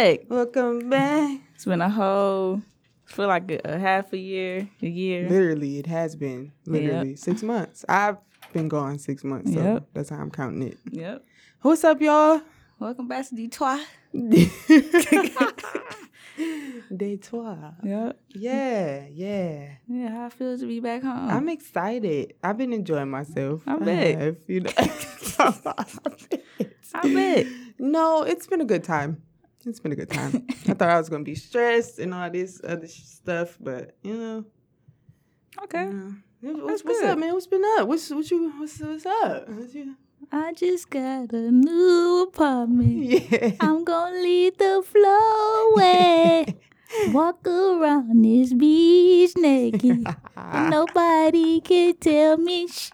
back. Welcome back. It's been a whole, feel like a, a half a year, a year. Literally, it has been literally six months. I've been gone six months, so Yep. that's how I'm counting it. Yep. What's up, y'all? Welcome back to Detroit. Twelve. Yep. Yeah, yeah. Yeah, how it feels to be back home. I'm excited. I've been enjoying myself. I bet. have, you know. I bet. I bet. No, it's been a good time. It's been a good time. I thought I was gonna be stressed and all this other stuff, but you know, Okay. What's, That's what's good. up, man? What's been up? What's what you what's what's up? What's you, I just got a new apartment. yeah. I'm gonna lead the flow away. Walk around this beach naked. and nobody can tell me. Sh-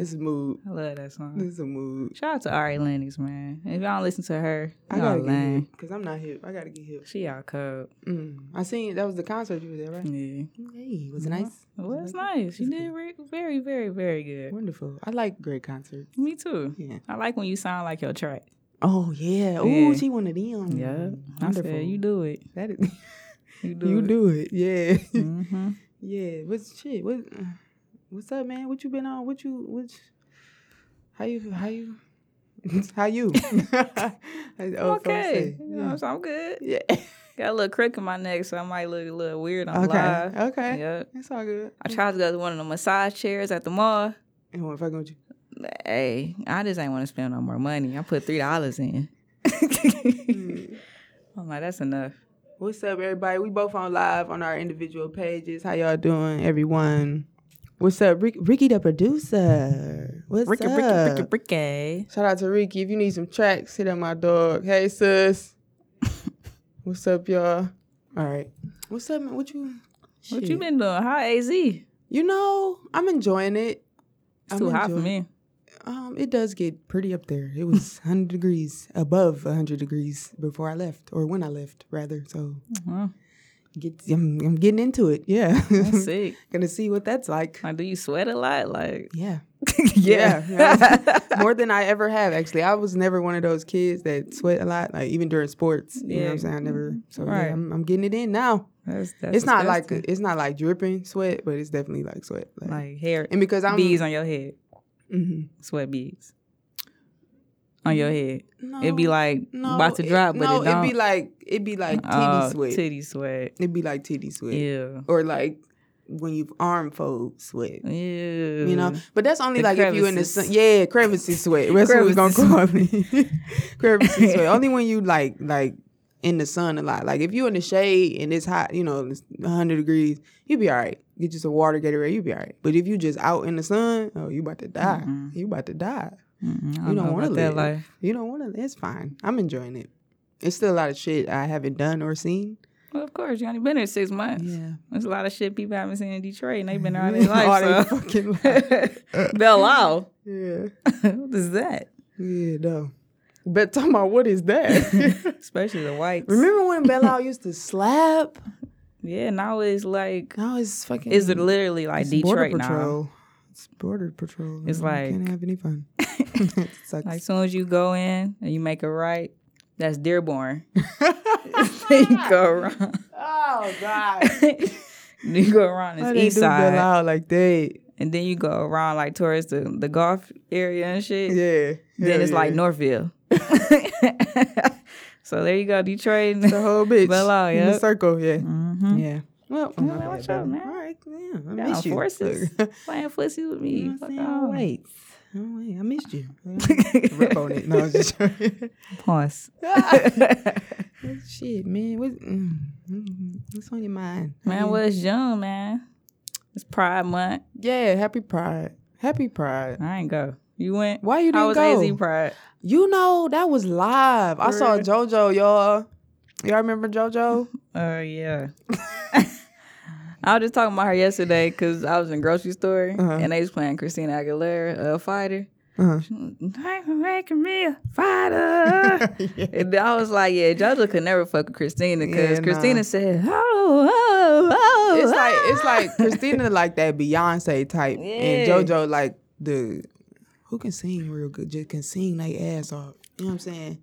It's a mood. I love that song. It's a mood. Shout out to Ari Lennox, man. If y'all don't listen to her, I y'all gotta get lame. hip because I'm not hip. I gotta get hip. She out cold. Mm. I seen that was the concert you were there, right? Yeah. Hey, was it nice? Well, Was it nice. She It's did very, very, very good. Wonderful. I like great concerts. Me too. Yeah. I like when you sound like your track. Oh yeah. Oh, she one of them. Yeah. Wonderful. said, you do it. That is. You do you it. do it. Yeah. Mm-hmm. yeah. What's shit? What? What's up, man? What you been on? What you? What? How you? How you? How you? Oh, Old okay. You know, so I'm good. Yeah. Got a little crook in my neck, so I might look a little weird on Okay. live. Okay. Yep. It's all good. I tried to go to one of the massage chairs at the mall. And what fucking with you? Hey, I just ain't want to spend no more money. I put three dollars in. I'm like, that's enough. What's up, everybody? We both on live on our individual pages. How y'all doing, everyone? What's up, Rick, Ricky the producer? What's Ricky, up? Ricky, Ricky, Ricky. Shout out to Ricky. If you need some tracks, hit up my dog. Hey, sis. What's up, y'all? All right. What's up, man? What you? What Shit. you been doing? How AZ? You know, I'm enjoying it. I'm too hot for me. Um, it does get pretty up there. It was 100 degrees above 100 degrees before I left, or when I left, rather. So, Well, get I'm, I'm getting into it. Yeah, that's sick. gonna see what that's like. Like, do you sweat a lot? Like, Yeah, yeah. yeah. more than I ever have. Actually, I was never one of those kids that sweat a lot, like even during sports. You know what I'm saying? I never. So Right. yeah, I'm, I'm getting it in now. That's, that's it's not like it's not like dripping sweat, but it's definitely like sweat. Like, like hair and because I'm beads on your head, Mhm. sweat beads on your mm. head. No, It'd be like no, about to drop, it, but no, it don't. it'd be like it'd be like uh, titty Oh, sweat. Titty sweat. It'd be like titty sweat, Yeah. or like when you arm fold sweat. Ew. You know, but that's only The like if you in the sun. Yeah, crevices sweat. That's what we gonna call it. crevices sweat. Only when you like like in the sun a lot. Like if you in the shade and it's hot, you know, it's 100 degrees, you'd be all right. Get you some water, get it ready, you'd be all right. But if you just out in the sun, oh, you about to die. Mm-mm. You about to die. Mm-mm, You don't want to live. life. You don't want to. It's fine. I'm enjoying it. It's still a lot of shit I haven't done or seen. Well, of course, you only been there six months. Yeah. There's a lot of shit people haven't seen in Detroit, and they've been there all their All their life. so. Belle Yeah. what is that? Yeah, no. But talking about what is that? Especially the whites. Remember when Belle Isle used to slap? Yeah, now it's like, Now it's fucking. is it literally like it's Border Detroit now? Patrol. It's Border Patrol. It's You like- can't have any fun. It sucks. Like, as soon as you go in and you make a right, that's Dearborn. then you go around. oh God. then you go around Why this they east side, Isle like that? and then you go around like towards the, the golf area and shit. Yeah. Then Hell it's like yeah. Northville. so there you go, Detroit. the whole bitch. Belle Isle, in the circle. Yeah. mm-hmm. Yeah. Well, Yeah, my man, watch out, man. All right, yeah, I Got miss no you. forces. Playing fussy with You me. know what Fuck I'm saying? on. Wait. Oh, hey, I missed you. Rip on it. No, I was just Pause. shit, man. What, mm, mm, what's on your mind? Man, well, it's June, man. It's Pride Month. Yeah, happy Pride. Happy Pride. I ain't go. You went? Why you How was didn't go? AZ Pride? You know that was live. I saw real? JoJo, y'all. Y'all remember JoJo? Oh yeah. I was just talking about her yesterday because I was in grocery store Uh-huh. and they was playing Christina Aguilera, a "Fighter." Uh-huh. Thanks for making me a fighter. And I was like, yeah, JoJo could never fuck with Christina because Yeah, nah. Christina said, oh, oh, oh. It's like it's ah." like Christina like that Beyonce type, and JoJo like the who can sing real good, just can sing their ass off. You know what I'm saying?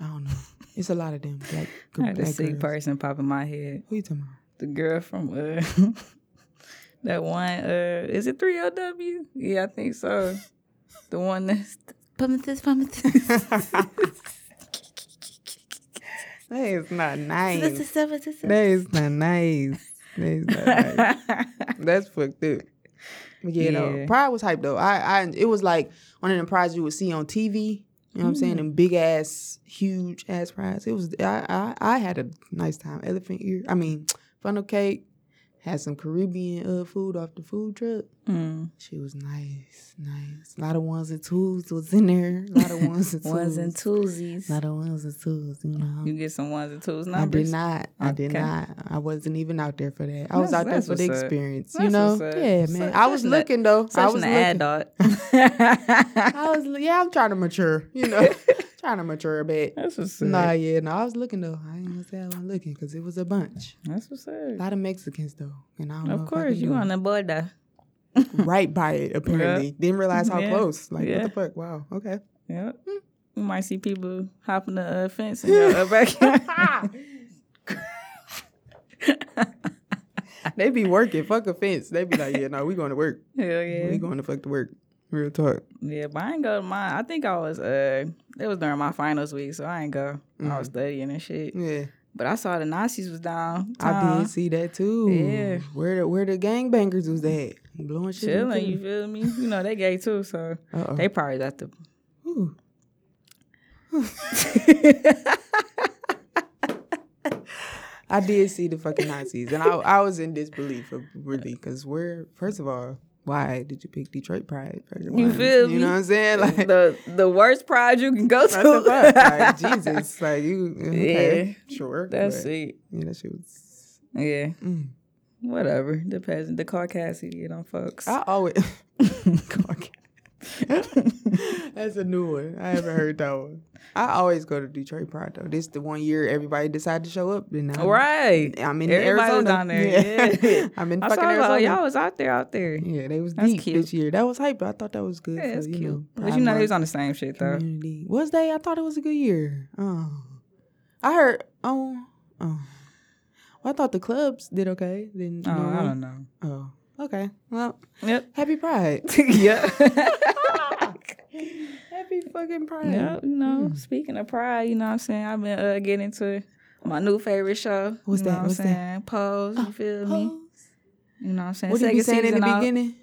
I don't know. It's a lot of them black, I had a sick person pop in my head. Who you talking about? The girl from uh, that one, uh, is it 3LW? Yeah, I think so. The one that's Pumitus, Pumitus. That is not nice. That is not nice. That is not nice. That's fucked up. But yeah, no. Yeah. Pride was hype though. I, I, it was like one of the prides you would see on TV. You know what I'm saying? Them big ass, huge ass prides. It was. I, I, I had a nice time. Elephant ear. I mean, funnel cake. Had some Caribbean uh, food off the food truck. Mm. She was nice, nice. A lot of ones and twos was in there. A lot of ones and twos. Ones and twosies. A lot of ones and twos. You know. You get some ones and twos I did not. I did not. I wasn't even out there for that. I was That's- out there for the experience. you know? Yeah, Such- man. I was such an- looking though. I Such was an looking. adult. I was yeah, I'm trying to mature, you know. trying to mature a bit. That's what's up. Nah, yeah, no, I was looking though. I ain't gonna say I wasn't looking because it was a bunch. That's what's A lot of Mexicans though. And I don't know. Of if I course, you on the border. right by it, apparently. Didn't realize how Yeah. close. Like Yeah. what the fuck? Wow. Okay. Yep. You might see people hopping the uh, fence in your backyard. they be working. Fuck a fence. They be like, yeah, no, we going to work. Hell yeah. We going to fuck to work. Real talk. Yeah, but I ain't go to mine. I think I was uh it was during my finals week, so I ain't go. I was studying and shit. Yeah. But I saw the Nazis was down. I did see that too. Yeah. Where the where the gangbangers was at? Blowing shit. chilling, you feel me? You know, they gay too, so Uh-oh. they probably got the Ooh. I did see the fucking Nazis, and I I was in disbelief of really because where first of all, why did you pick Detroit Pride? You feel You know what I'm saying? Like the the worst pride you can go the? Like, to. Jesus, like you okay, sure. That's but, it. Yeah, that shit was. Yeah. Mm. Whatever. Depends. The Caucasian, you know, folks. I always. That's a new one. I haven't heard that one. I always go to Detroit Pride though. This the one year everybody decided to show up. Then I'm, right. I'm in Everybody Arizona. down there. Yeah. I'm in I fucking saw Arizona. y'all, y'all was out there, out there. yeah, they was That's deep cute. this year. That was hype. I thought that was good. Yeah, it's you cute. Know, but you know, they was on the same shit though. community. Was they? I thought it was a good year. Oh, I heard. Oh, oh. Well, I thought the clubs did okay. Then Oh, I don't know. Oh, okay. Well, Yep. happy Pride. yeah. happy fucking Pride. yeah. You know, speaking of pride, you know what I'm saying? I've been uh, getting into my new favorite show. What's you know that? What What's I'm that? saying? Pose. You feel me? Pose. You know what I'm saying? What did you Second saying in the out. beginning?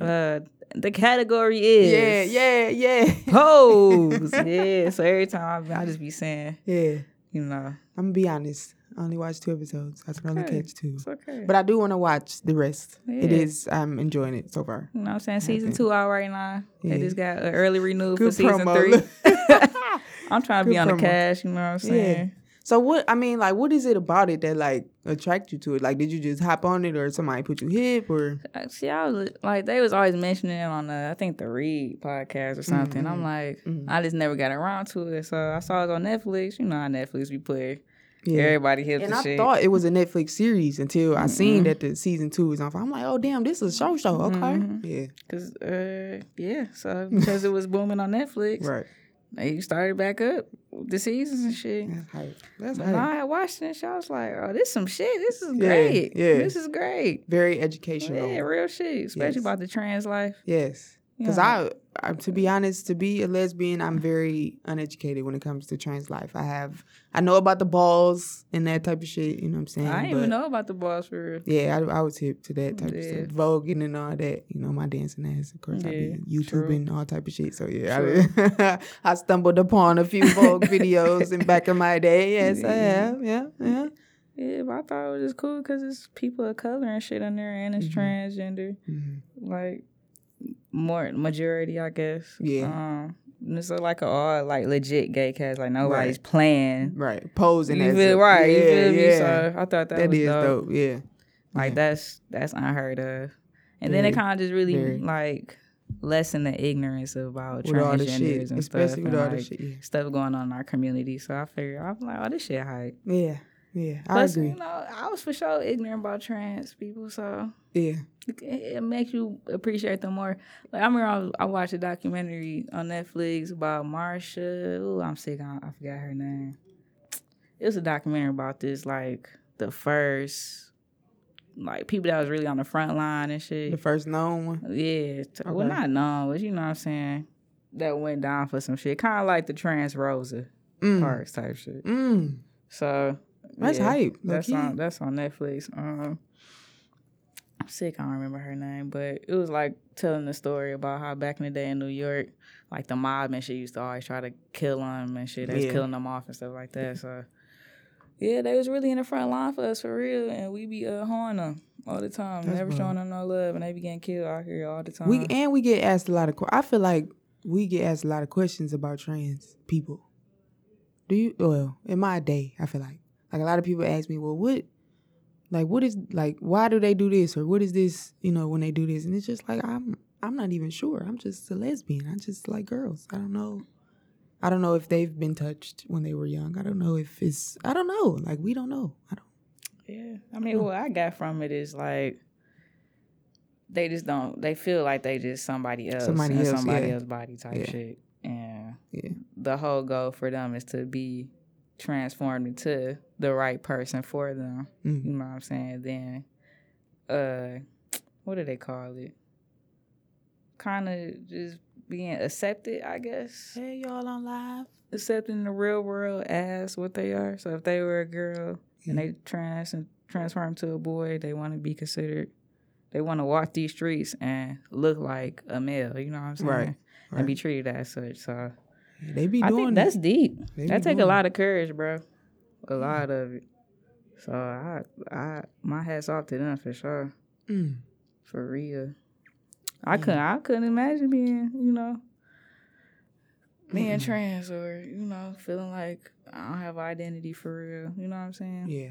Uh, the category is Yeah, yeah, yeah. pose. yeah. So every time I, I just be saying, yeah. you know, I'm gonna be honest. I only watched two episodes. I can only Okay. catch two. it's okay. But I do want to watch the rest. It Yeah. is. I'm enjoying it so far. you know what I'm saying? Season two out right now. Yeah. They just got an early renewal for season promo. three. I'm trying to be Good on the cash, you know what I'm saying? So what? I mean, like, what is it about it that like attract you to it? Like, did you just hop on it, or somebody put you hip, or Uh, See, I was like, they was always mentioning it on the, I think the Read podcast or something. Mm-hmm. I'm like, I just never got around to it. So I saw it on Netflix. You know how Netflix be putting yeah? everybody hip And I shit. thought it was a Netflix series until I seen that the season two was on. I'm like, oh damn, this is a show show. Okay, Mm-hmm. yeah, Cause uh, yeah, so because it was booming on Netflix, right. they started back up the seasons and shit. That's hype. That's hype. I had watched shit. I was like, oh, this some shit. This is Yeah, great. yeah. This is great. Very educational. Yeah, real shit. Especially Yes. about the trans life. Yes. Because Yeah. I, I, to be honest, to be a lesbian, I'm very uneducated when it comes to trans life. I have, I know about the balls and that type of shit. You know what I'm saying? I didn't But, even know about the balls for real. Yeah, I, I was hip to that type Yeah. of stuff, voguing and all that. You know, my dancing ass. Of course, I Yeah, be YouTubing all type of shit. So yeah, I, I stumbled upon a few Vogue videos in back in my day. Yes, I have. Yeah, yeah. Yeah, but I thought it was just cool because it's people of color and shit on there, and it's Mhm. transgender. Mhm. Like more majority, I guess. Yeah. Um, it's like a all like legit gay cast. Like nobody's playing. Right, posing. You as feel a- right? you Yeah, feel me? yeah. So I thought that, that was is dope. dope. Yeah. Like Yeah. that's that's unheard of. And then it kind of just really like lessen the ignorance about with all the shit, transgenders and especially stuff, with and all like the shit. Yeah, stuff going on in our community. So I figured I'm like, oh, this shit hype. yeah, yeah I Plus, agree. you know, I was for sure ignorant about trans people, so Yeah, it, it makes you appreciate them more. Like I remember I, I watched a documentary on Netflix about Marsha. Ooh, I'm sick. I, I forgot her name. It was a documentary about this, like the first, like people that was really on the front line and shit. the first known one. Yeah, t- well, not known, but you know what I'm saying. That went down for some shit, kind of like the trans Rosa Mm. Parks type shit. Mm. So That's yeah, hype. That's on that's on Netflix. Um, I'm sick. I don't remember her name, but it was like telling the story about how back in the day in New York, like the mob and shit used to always try to kill them and shit. They was Yeah. killing them off and stuff like that. So. Yeah, they was really in the front line for us for real, and we be uh horning them all the time, That's never showing them no love, and they be getting killed out here all the time. We and we get asked a lot of. I feel like we get asked a lot of questions about trans people. Do you? Well, in my day, I feel like like a lot of people ask me, well, what, like, what is like, why do they do this or what is this? You know, when they do this, and it's just like I'm I'm not even sure. I'm just a lesbian. I just like girls. I don't know. I don't know if they've been touched when they were young. I don't know if it's. I don't know. Like we don't know. I don't. Yeah, I mean, what I got from it is like they just don't. They feel like they just somebody else, Somebody else, somebody yeah. else body type Yeah. shit, and Yeah. the whole goal for them is to be transformed into the right person for them. Mhm. You know what I'm saying? Then, uh, what do they call it? Kind of just being accepted, I guess. Hey, y'all on live. Accepting the real world as what they are. So if they were a girl and they trans and transform to a boy, they want to be considered. They want to walk these streets and look like a male. You know what I'm saying? Right, And be treated as such. So They be I doing think that's deep. That take a lot of courage, bro. A lot of it. So I, I, my hats off to them for sure, Mm. for real. I couldn't, I couldn't imagine being, you know, being trans or you know feeling like I don't have identity for real. You know what I'm saying? Yeah,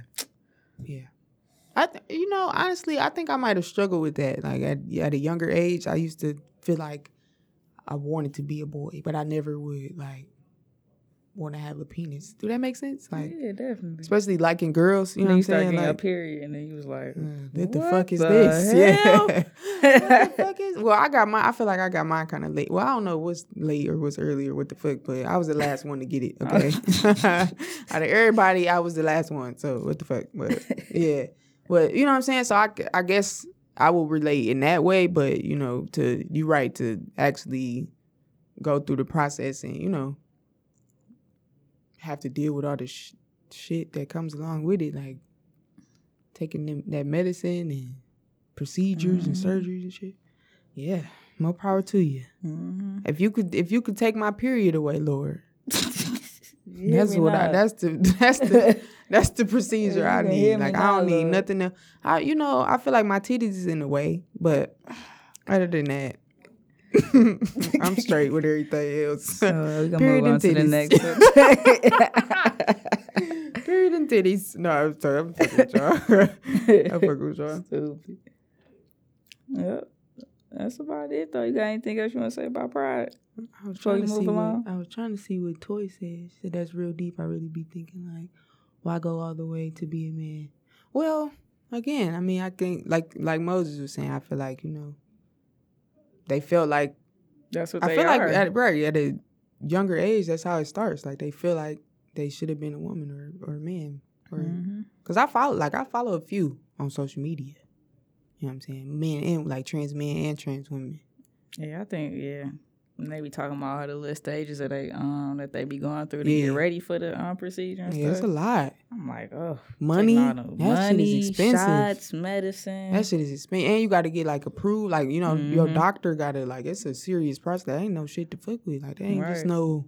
yeah. I, th- you know, honestly, I think I might have struggled with that. Like at at a younger age, I used to feel like I wanted to be a boy, but I never would like want to have a penis. Do that make sense? Like, yeah, definitely. especially liking girls. You know what you I'm start saying? getting a Like, period, and then you was like, what the fuck is the this? hell?" Yeah. what the fuck is? Well, I got my. I feel like I got mine kind of late. Well, I don't know what's late or what's early or what the fuck, but I was the last one to get it. Okay, out of everybody, I was the last one. So what the fuck? But yeah, but you know what I'm saying. So I, I guess I will relate in that way. But you know, to you right to actually go through the process and you know have to deal with all the sh- shit that comes along with it, like taking them, that medicine and procedures and Mhm. surgeries and shit. Yeah, more power to you. mm-hmm. If you could, if you could take my period away, Lord, that's what I. That's the. That's the. That's the procedure I you can hear need. Like I don't need Lord. nothing else. I, you know, I feel like my titties is in the way, but other than that, I'm straight with everything else. So uh, we gonna Period move on and to the next. Period and titties. No, I'm sorry. I'm fucking with y'all. I'm fucking with y'all. Stupid. Yep. That's about it though. You got anything else you want to say about pride? I was Before trying to move see what, along? I was trying to see what Toy said. She said that's real deep. I really be thinking like, why go all the way to be a man? Well, again, I mean, I think like like Moses was saying, I feel like you know, they feel like That's what I they feel are. like at, right at a younger age, that's how it starts. Like they feel like they should have been a woman or or a man, or Mhm. Cause I follow like I follow a few on social media. You know what I'm saying? Men and like trans men and trans women. Yeah, I think yeah. When they be talking about all the little stages that they um that they be going through to Yeah. get ready for the um procedure and Yeah, it's a lot. I'm like, oh, Money, taking all the that shit money, is expensive. shots, medicine. That shit is expensive, and you got to get like approved. Like you know, your Mhm. doctor got to like it's a serious process. That ain't no shit to fuck with. Like that ain't just no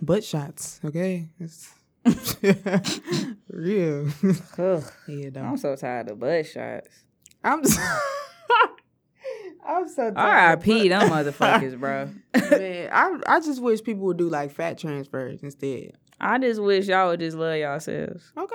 butt shots. Okay, it's real. Yeah, I'm so tired of butt shots. I'm. So, I'm so tired. of R.I.P. butt- them motherfuckers, bro. Man, I I just wish people would do like fat transfers instead. I just wish y'all would just love yourselves. Okay.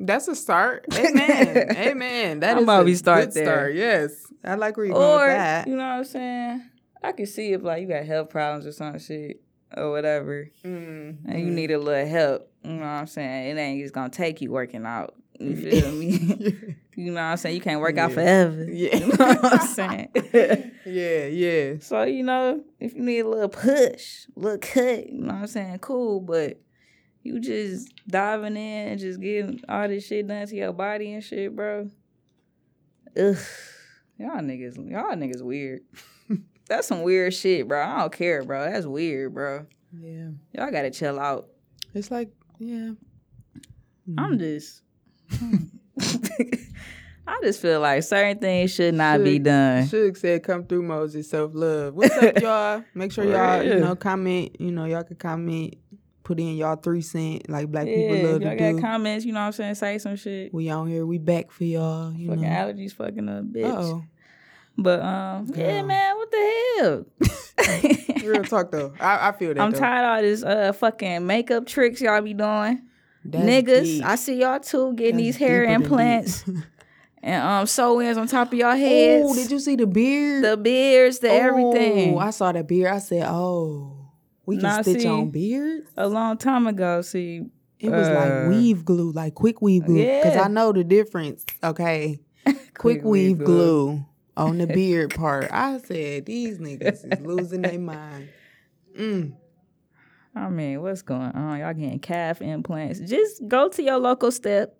That's a start. Amen. Amen. That I'm is about a start good there. start. Yes. I like where you're going with that. you know what I'm saying? I can see if like you got health problems or some shit or whatever, Mm, and you need a little help. You know what I'm saying? It ain't just gonna take you working out. You feel me? you know what I'm saying? You can't work out forever. Yeah. You know what I'm saying? yeah, yeah. so you know, if you need a little push, a little cut, you know what I'm saying? Cool, but you just diving in and just getting all this shit done to your body and shit, bro. Ugh. Y'all niggas, y'all niggas weird. That's some weird shit, bro. I don't care, bro. That's weird, bro. Yeah. Y'all gotta chill out. It's like, yeah. I'm mm. just. I just feel like certain things should not be Should- done. Suge said, "Come through, Moses. Self love. What's up, y'all? Make sure y'all, you know, comment. You know, y'all can comment. Put in y'all three cent, like black Yeah, people love y'all to got do. comments, you know what I'm saying? Say some shit. we on here. We back for y'all. You fucking know. allergies fucking up, bitch. Oh, But um, yeah, man, what the hell? real talk though. I, I feel that. I'm though. tired of all this uh fucking makeup tricks y'all be doing. That's Niggas, deep. I see y'all too getting That's these hair implants and um sew-ins on top of y'all heads. Oh, did you see the beard? the beards, the everything? Oh, I saw the beard. I said, "Oh, we can Nah, stitch see, on beards." a long time ago, see, It was uh, like weave glue, like quick weave glue. Because Yeah. I know the difference. Okay, quick, weave glue. on the beard part. I said these niggas is losing their mind. Mm. I mean, what's going on? Y'all getting calf implants. Just go to your local step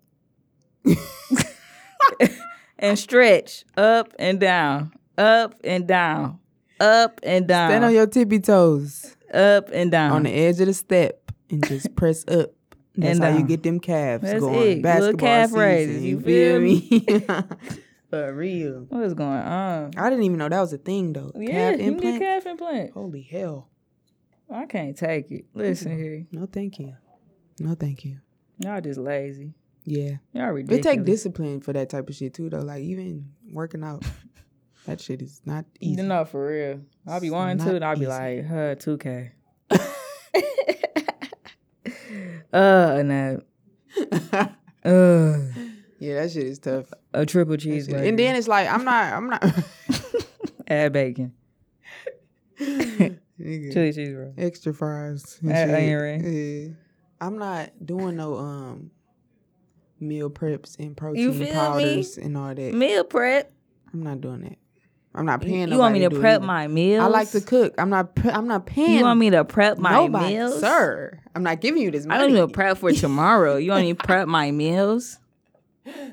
and stretch up and down, up and down, up and down, Stand on your tippy toes up and down. on the edge of the step and just press up. That's And how you get them calves That's going. it. Little Basketball calf season. raises, you feel me? For real. What is going on? I didn't even know that was a thing though. Yeah, calf implant. calf implant. Holy hell. I can't take it. Listen here, No, thank you. No, thank you. y'all just lazy. Yeah. Y'all It ridiculous. take discipline for that type of shit too, though. Like even working out, that shit is not easy. No, for real. I'll be It's wanting to, and I'll be easy. like, huh, 2K. uh, and that, uh, yeah, that shit is tough. a triple That shit- cheeseburger. And then it's like I'm not. I'm not. add bacon. Chili cheeseburger. extra fries. and Add shit. onion. Yeah. I'm not doing no um meal preps and protein feel me? powders and all that. Meal prep. I'm not doing that. I'm not paying. You want me nobody to prep my meals? I like to cook. I'm not. pre- I'm not paying. You want me to prep my nobody, meals? sir. I'm not giving you this money. I don't even prep for tomorrow. You want me to prep my meals?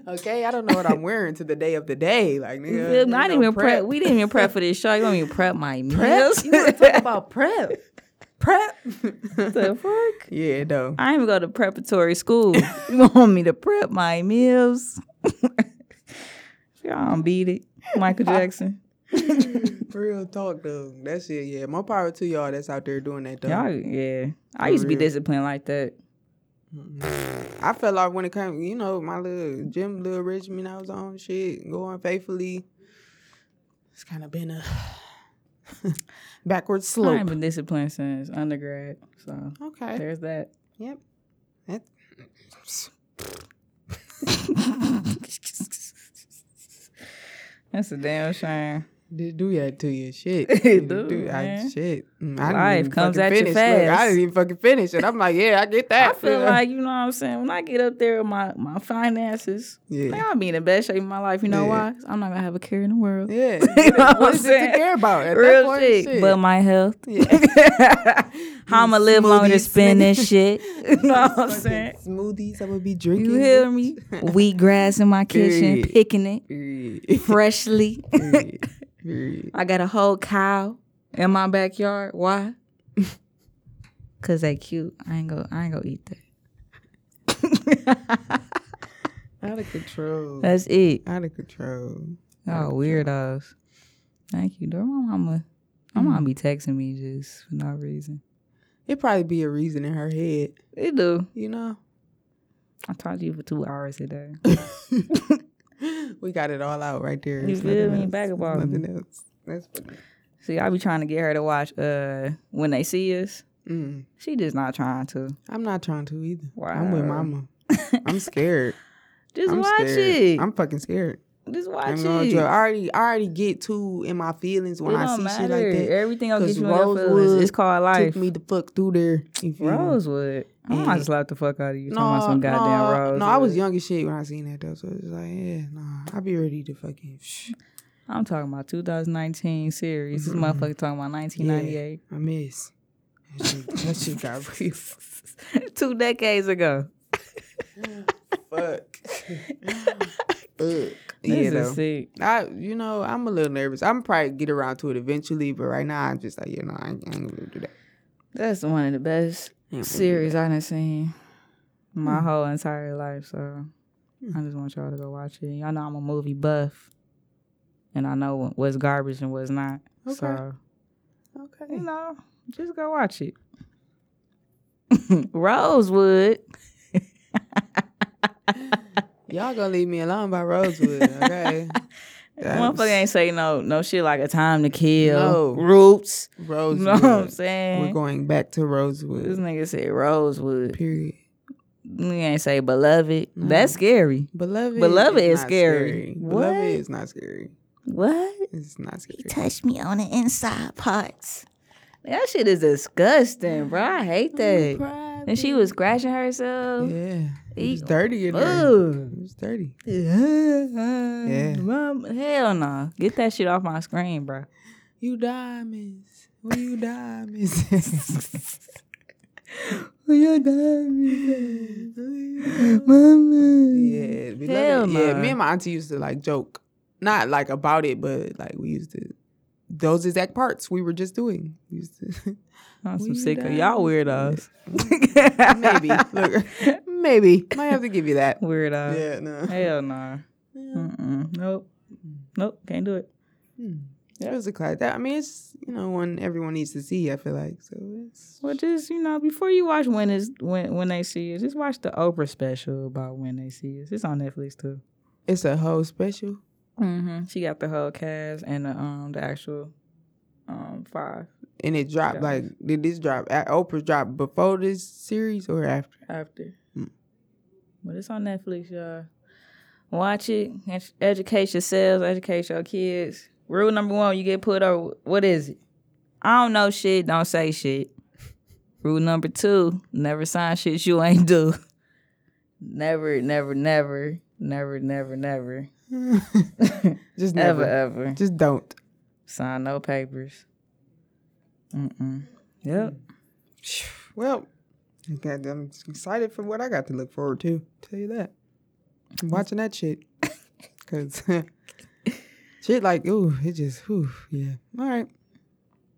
Okay, I don't know what I'm wearing to the day of the day. Like, nigga, feel me? I didn't no even prep. We didn't even prep for this show. You want me to prep my meals? Prep? You want to talk about prep? Prep? the fuck? yeah, though. I didn't even go to preparatory school. you want me to prep my meals? Y'all don't beat it. Michael Jackson. Real talk, though. That shit, yeah. More power to y'all that's out there doing that, though. Y'all, yeah. I For used to be real. disciplined like that. Mm-hmm. I felt like when it came, you know, my little gym, little regimen I was on, shit, going faithfully. It's kind of been a backward I slope. ain't been disciplined since undergrad. So Okay. there's that. Yep. That, That's a damn shame. Did do that to you? Shit. It Did do, I, shit. Mm, I Life comes at you finish. Look, I didn't even fucking finish it. I'm like, yeah, I get that. I feel like, you know what I'm saying? When I get up there with my, my finances, yeah, I'll be in the best shape of my life. You know Yeah. why? I'm not gonna have a care in the world. yeah. You know what what it to care about at that Real point? shit. But my health. yeah. How I'ma live longer to spend this shit. You know what I'm saying? Smoothies I would be drinking. You hear me? Wheat grass in my kitchen, picking it freshly. Period. I got a whole cow in my backyard. Why? Cause they cute. I ain't go. I ain't gonna eat that. Out of control. That's it. Out of control. Oh, weirdos. Thank you, though. My mama, my mom be texting me just for no reason. It'd probably be a reason in her head, It do. you know. I talked to you for two hours a day. we got it all out right there. You It's feel me? else. About Nothing else. That's funny. See, I be trying to get her to watch uh when they see us. Mm. She just not trying to. I'm not trying to either. I'm with mama. I'm scared. Just I'm watch scared. it. I'm fucking scared. Just watch I'm it. gonna hold you. I already, I already get too in my feelings when it I see matter. shit like that. Everything will get 'Cause you in your feelings. Rosewood It's called life. Took me the fuck through there. You feel me? Rosewood. I Yeah. might just slap the fuck out of you. No, talking about some goddamn no, Rosewood. no, I was young as shit when I seen that though, so it's like, yeah, nah, I be ready to fucking. Shh. I'm talking about 2019 series. This mm-hmm. motherfucker talking about 1998. I miss. That shit, that shit got real. Two decades ago. Fuck. This yeah, is though. sick. I, you know, I'm a little nervous. I'm probably get around to it eventually, but right now I'm just like, you know, I ain't, I ain't gonna do that. That's one of the best I ain't gonna do series I done seen my Hmm. whole entire life. So I just want y'all to go watch it. Y'all know I'm a movie buff, and I know what's garbage and what's not. Okay. So that. you know, just go watch it. Rosewood. Y'all gonna leave me alone by Rosewood, okay? Motherfucker ain't say no no shit like a time to kill. No. Roots. Rosewood. You know what I'm saying? We're going back to Rosewood. This nigga said Rosewood. Period. You ain't say beloved. No. That's mm. scary. Beloved. Beloved is not scary. What? Beloved is not scary. What? It's not scary. He touched me on the inside parts. That shit is disgusting, bro. I hate that. And she was mm-hmm. scratching herself. Yeah. It was Ew. dirty in there. It was dirty. Yeah. Mom, hell no. Get that shit off my screen, bro. You diamonds. Where you diamonds? you Mama. yeah. Beloved. Hell Yeah. nah. Me and my auntie used to like joke. Not like about it, but like we used to those exact parts we were just doing. We used to I'm some You sick of y'all weirdos. maybe. Look, maybe. Might have to give you that. Weirdo. Yeah, no. Hell nah. Mm-mm. Nope. Nope. Can't do it. It was a class. That I mean, it's you know one everyone needs to see. I feel like so. It's Well, just you know, before you watch when is when when they see us, just watch the Oprah special about when they see us. It's on Netflix too. it's a whole special. Mm-hmm. She got the whole cast and the um the actual um five And it dropped Yeah. like did this drop? at Oprah drop before this series or after? after. Mm. But it's on Netflix, y'all. Watch it. Educate yourselves. Educate your kids. Rule number one: you get put over. What is it? I don't know shit. Don't say shit. Rule number two: never sign shit you ain't do. Never, never, never, never, never, never, Just ever, never. ever Just don't. Sign no papers. Mm-mm. Yep. Well, God, I'm excited for what I got to look forward to. Tell you that. I'm watching that shit. Cause shit like ooh, it just ooh, yeah. All right.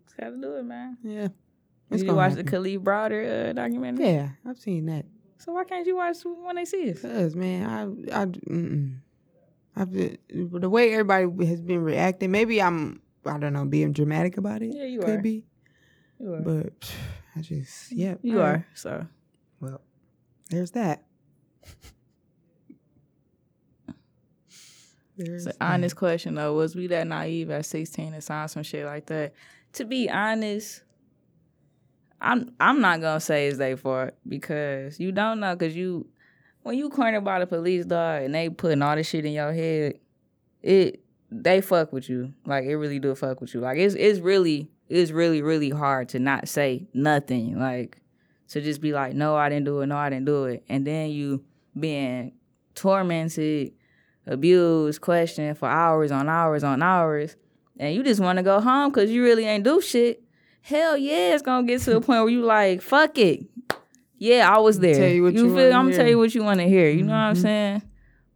Just gotta do it, man. Yeah. Did you gonna watch the happen. Kalief Browder uh, documentary? Yeah, I've seen that. So why can't you watch when they see us? Cause man, I I mm-mm. I've been, the way everybody has been reacting. Maybe I'm I don't know being dramatic about it. Yeah, you Could are. be, You are. but I just yeah. you right. are. So Well, there's that. There's So that. honest question though, was we that naive at sixteen to sign some shit like that? To be honest, I'm I'm not gonna say it's their fault because you don't know because you when you cornered by the police dog and they putting all this shit in your head, it they fuck with you. Like it really do fuck with you. Like it's it's really it's really really hard to not say nothing. Like to just be like, no, I didn't do it. No, I didn't do it. And then you being tormented, abused, questioned for hours on hours on hours, and you just want to go home because you really ain't do shit. Hell yeah, it's gonna get to a point where you like, fuck it. Yeah, I was there. Tell you what you feel? I'm gonna tell you what you want to hear. You know what I'm Mhm. saying?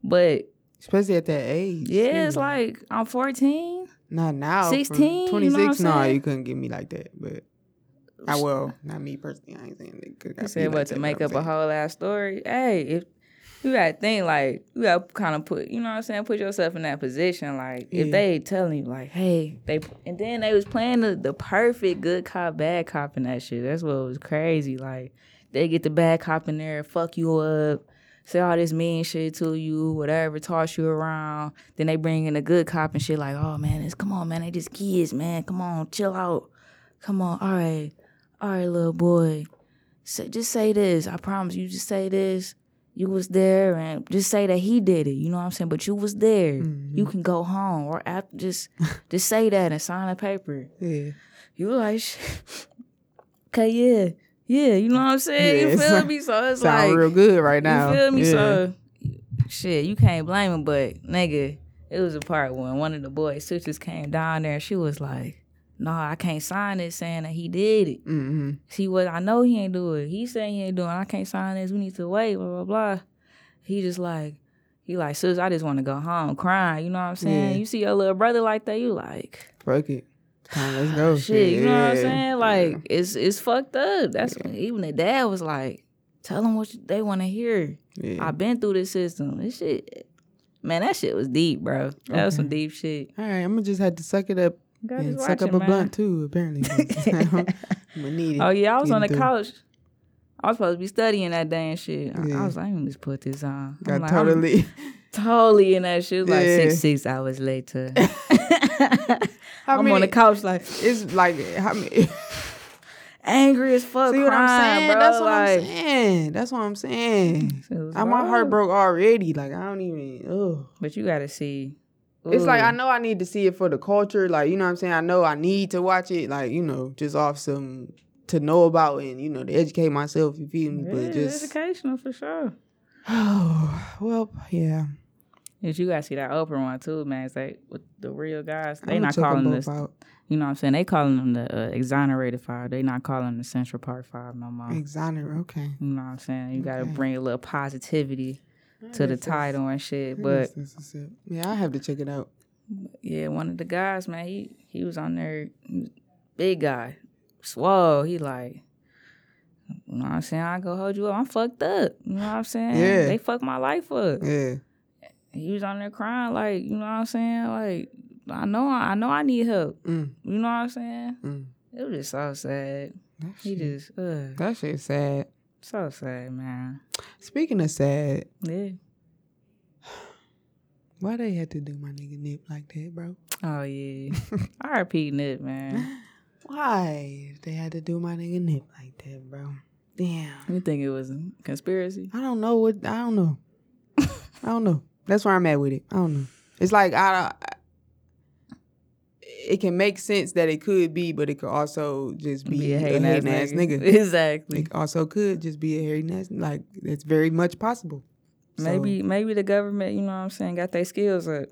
But especially at that age. yeah, it's like I'm 14. Not now. from 16, you know 26, no, you couldn't get me like that. But I will. Not me personally. I ain't saying they could. You said what to make up a whole ass story? Hey, if you gotta think like you gotta kind of put, you know what I'm saying, put yourself in that position. Like if they telling you like, hey, they and then they was playing the, the perfect good cop bad cop in that shit. That's what was crazy. Like they get the bad cop in there, fuck you up. Say all this mean shit to you, whatever, toss you around. Then they bring in a good cop and shit like, oh man, it's come on, man, they just kids, man. Come on, chill out. Come on, all right, all right, little boy. Say, just say this. I promise you, just say this. You was there, and just say that he did it. You know what I'm saying? But you was there. You mm-hmm. can go home, or after, just just say that and sign a paper. Yeah. You like, okay, yeah, yeah. You know what I'm saying? Yeah, you feel me? So it's like real good right now. you feel me? Yeah. So shit, you can't blame him, but nigga, it was a part when one of the boys' sisters came down there and she was like, No, I can't sign this saying that he did it. Mm-hmm. See what I know he ain't do it. He saying he ain't doing it. I can't sign this. We need to wait, blah blah blah. He just like he like, sis, I just want to go home crying. You know what I'm saying? Yeah. You see your little brother like that, you like Fuck it. Let's go. Oh, oh, shit. You know what I'm saying? Like it's it's fucked up. That's when even the dad was like, tell them what they want to hear. Yeah. I've been through this system. This shit, man, that shit was deep, bro. That was some deep shit. All right, I'm gonna just have to suck it up God and suck up a man. blunt too. Apparently, I'm gonna need it. Oh yeah, I was on the couch. I was supposed to be studying that day and shit. I, Yeah. I was like, let me just put this on. I'm Got like, I'm totally. totally in that shit. Like Yeah. six six hours later. I'm many, on the couch like It's like how many? angry as fuck. See what I'm crying, saying? Bro. That's what like, I'm saying. That's what I'm saying. I, my heart broke already. Like I don't even. Ugh. But you gotta see. It's like I know I need to see it for the culture. Like you know what I'm saying. I know I need to watch it. Like you know, just off some to know about and you know to educate myself. You feel me? Yeah, but just educational for sure. oh well, yeah. Yes, you gotta see that Oprah one too, man. It's like with the real guys, they not calling this. out. You know what I'm saying? They calling them the uh, exonerated five. They not calling them the Central Park Five no more. Exonerate. Okay. You know what I'm saying? You gotta bring a little positivity to the title and shit. But that's what's up. yeah, I have to check it out. yeah, one of the guys, man, he he was on there, big guy, swole. He like, you know what I'm saying? I go hold you up. I'm fucked up. You know what I'm saying? Yeah. They fucked my life up. Yeah. He was on there crying, like, you know what I'm saying? Like, I know, I know, I need help. Mm, You know what I'm saying? mm. It was just so sad. That He shit, just, uh, that shit sad. so sad, man. Speaking of sad, Yeah. why they had to do my nigga Nip like that, bro? Oh yeah. I repeating it, man. Why they had to do my nigga Nip like that, bro? Damn. You think it was a conspiracy? I don't know what. I don't know. I don't know. That's where I'm at with it. I don't know. It's like I. I it can make sense that it could be, but it could also just be, a hating ass, nigga. Exactly. It also could just be a hating ass. Like it's very much possible. So, Maybe maybe the government, you know what I'm saying, got their skills up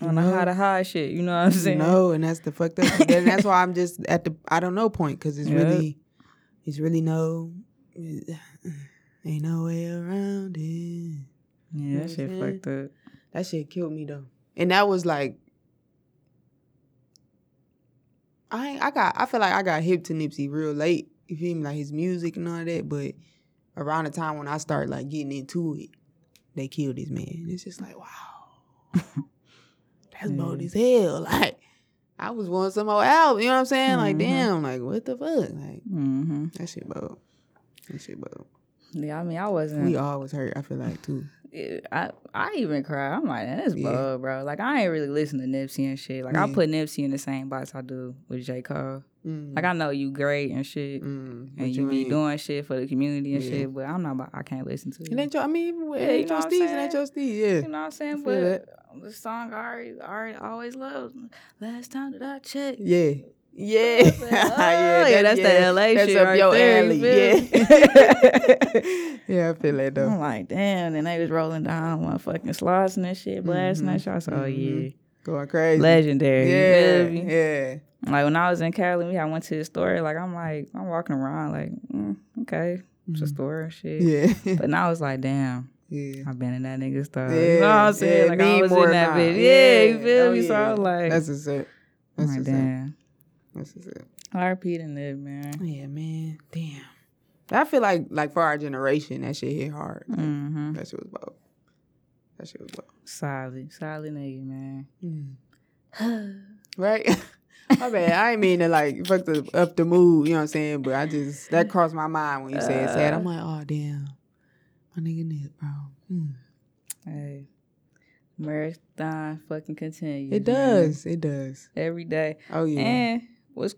You on the know? how to hide shit. You know what I'm saying? No, and that's the fucked up. and that's why I'm just at the I don't know point because it's Yeah. really, it's really no, ain't no way around it. Yeah, that shit fucked up. That shit killed me though, and that was like, I I got I feel like I got hip to Nipsey real late. You feel me? Like his music and all that, but around the time when I started like getting into it, they killed this man. It's just like wow, that's bold as hell. Like I was wanting some more album. You know what I'm saying? Like Mhm. damn, like what the fuck? Like mm-hmm. that shit bold. That shit bold. Yeah, I mean, I wasn't. We always hurt. I feel like too. I I even cried. I'm like, that's Yeah. bug, bro. Like I ain't really listen to Nipsey and shit. Like I Yeah. put Nipsey in the same box I do with J Cole. Mm, Like I know you great and shit, mm, and you, be doing shit for the community and Yeah. shit. But I'm not. About, I can't listen to It it. ain't your, I mean, even with- Yeah, it you ain't know your what I'm steez, ain't your steez, yeah. You know what I'm saying? But the song I already, already always loved. Last time that I checked. Yeah. Yeah. Oh, yeah, that's that LA that's shit up right your there, alley. Yeah. yeah, I feel that though. I'm like, damn. And they was rolling down motherfucking Slauson and that shit, blasting that shit. I said, oh yeah, Going crazy. legendary. Yeah. Yeah. Like when I was in Cali, I went to the store. Like I'm like, I'm walking around like, mm, okay, it's a store and shit. Mm-hmm. Yeah. But now it's like, damn, yeah. I've been in that nigga store. Yeah, you know what I'm saying? yeah, like I was more in that bitch. Yeah, you feel Oh, me? So I was like, That's a set. That's up. damn. That's what's up. RP to Nip, man. Yeah, man. Damn. I feel like like for our generation, that shit hit hard. Mm-hmm. That shit was about. That shit was about. Solid, solid nigga, man. Right? my bad. I ain't mean to like fuck the up the mood, you know what I'm saying? But I just that crossed my mind when you said sad. I'm like, oh damn. My nigga Nip, bro. Hmm. Hey, marathon fucking continues. It man. does. It does. every day. Oh yeah. And was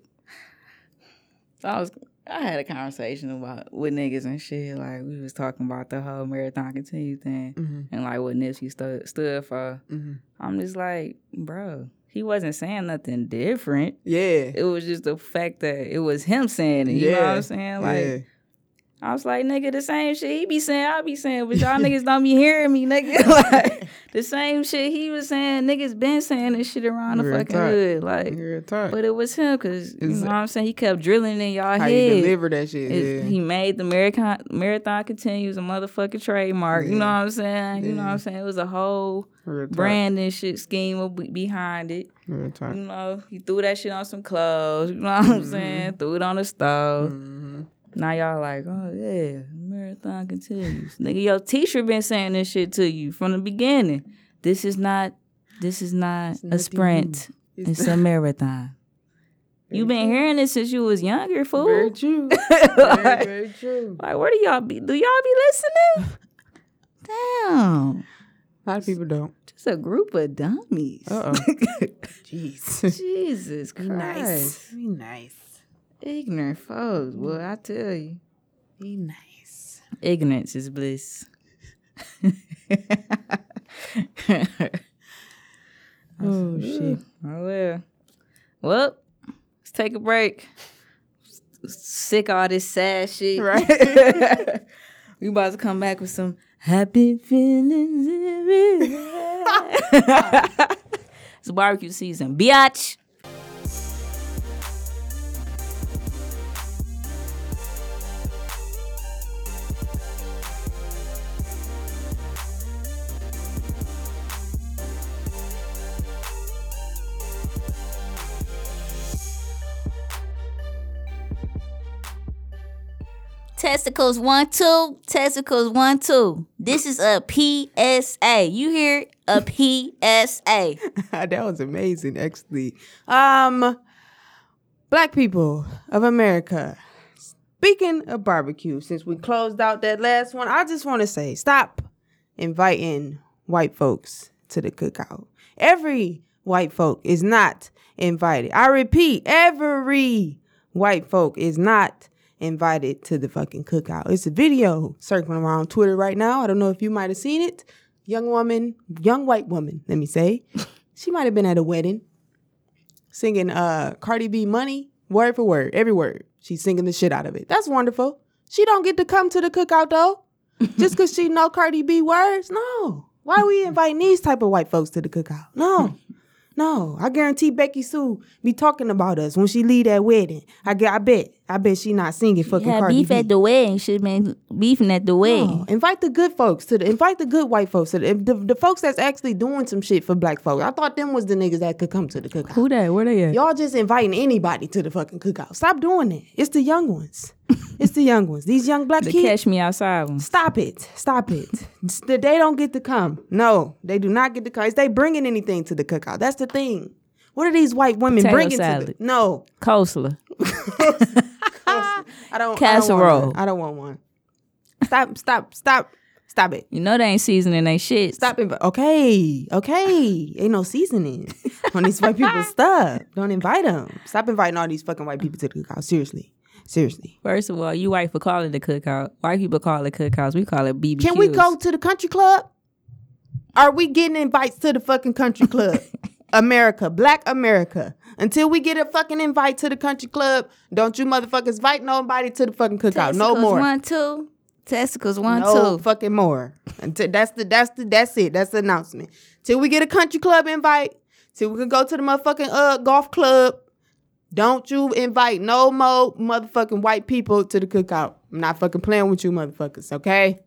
I was I had a conversation about with niggas and shit. Like we was talking about the whole marathon continue thing hmm and like what Nipsey stood stood for. hmm I'm just like, bro, he wasn't saying nothing different. Yeah. It was just the fact that it was him saying it. You know what Yeah. I'm saying? Like yeah. I was like, nigga, the same shit he be saying, I be saying, but y'all niggas don't be hearing me, nigga. like the same shit he was saying, niggas been saying this shit around the Real fucking talk. Hood. Like Real talk. but it was him because you know what I'm saying. He kept drilling in y'all How head. deliver that shit? It's- yeah. He made the marathon marathon continues a motherfucking trademark. You know what I'm saying? You know what I'm saying? It was a whole Real talk. brand and shit scheme behind it. You know, he threw that shit on some clothes. You know what I'm saying? Threw it on the stove. hmm Now y'all like, oh yeah, marathon continues. Nigga, your teacher been saying this shit to you from the beginning. This is not. This is not a sprint. new. It's a marathon. You been hearing it since you was younger, fool. Very true. like, very, very true. like, where do y'all be? Do y'all be listening? Damn, A lot of people don't. just a group of dummies. Uh oh. Jeez. Jesus Be Christ, nice. Be nice. Ignorant folks. Well, mm-hmm. I tell you, Be nice. ignorance is bliss. Oh shit. Oh well. Well, let's take a break. Sick all this sad shit. Right. we about to come back with some happy feelings. it's barbecue season, biatch. Testicles one two, testicles one two. This is a PSA. You hear a PSA? that was amazing, actually. Um, black people of America. Speaking of barbecue, since we closed out that last one, I just want to say stop inviting white folks to the cookout. Every white folk is not invited. I repeat, every white folk is not invited to the fucking cookout. It's a video circling around Twitter right now. I don't know if you might have seen it. Young woman, young white woman, let me say. She might have been at a wedding singing uh Cardi B money word for word, every word. She's singing the shit out of it. That's wonderful. She don't get to come to the cookout though. Just cause she know Cardi B words. No. Why we inviting these type of white folks to the cookout? No. No. I guarantee Becky Sue be talking about us when she leave that wedding. I get I bet. I bet she not singing fucking Cardi beef B. At the wedding. Have been beefing at the No, invite the good folks to the invite the good white folks to the, the the folks that's actually doing some shit for black folks. I thought them was the niggas that could come to the cookout. Who that? Where they at? Y'all just inviting anybody to the fucking cookout. Stop doing it. It's the young ones. it's the young ones. These young black The kids. catch me outside ones. Stop it. Stop it. The- they don't get to come. No, they do not get to come. Is they bringing anything to the cookout? That's the thing. What are these white women Potato bringing to salad. the? No, Coleslaw. I don't. Casserole. I don't want one. I don't want one. Stop. Stop. Stop. Stop it. You know they ain't seasoning they shit. Stop invi- Okay, okay. Ain't no seasoning on these white people's stuff. Don't invite them. Stop inviting all these fucking white people to the cookout. Seriously, seriously. First of all, you white for calling the cookout. White people call it cookouts. We call it BBQs. Can we go to the country club? Are we getting invites to the fucking country club? America, Black America. Until we get a fucking invite to the country club, don't you motherfuckers invite nobody to the fucking cookout. no Testicles more. One two. Testicles one no two. fucking more. Until that's the that's the that's it. That's the announcement. Till we get a country club invite. Till we can go to the motherfucking uh golf club. Don't you invite no more motherfucking white people to the cookout. I'm not fucking playing with you motherfuckers, okay?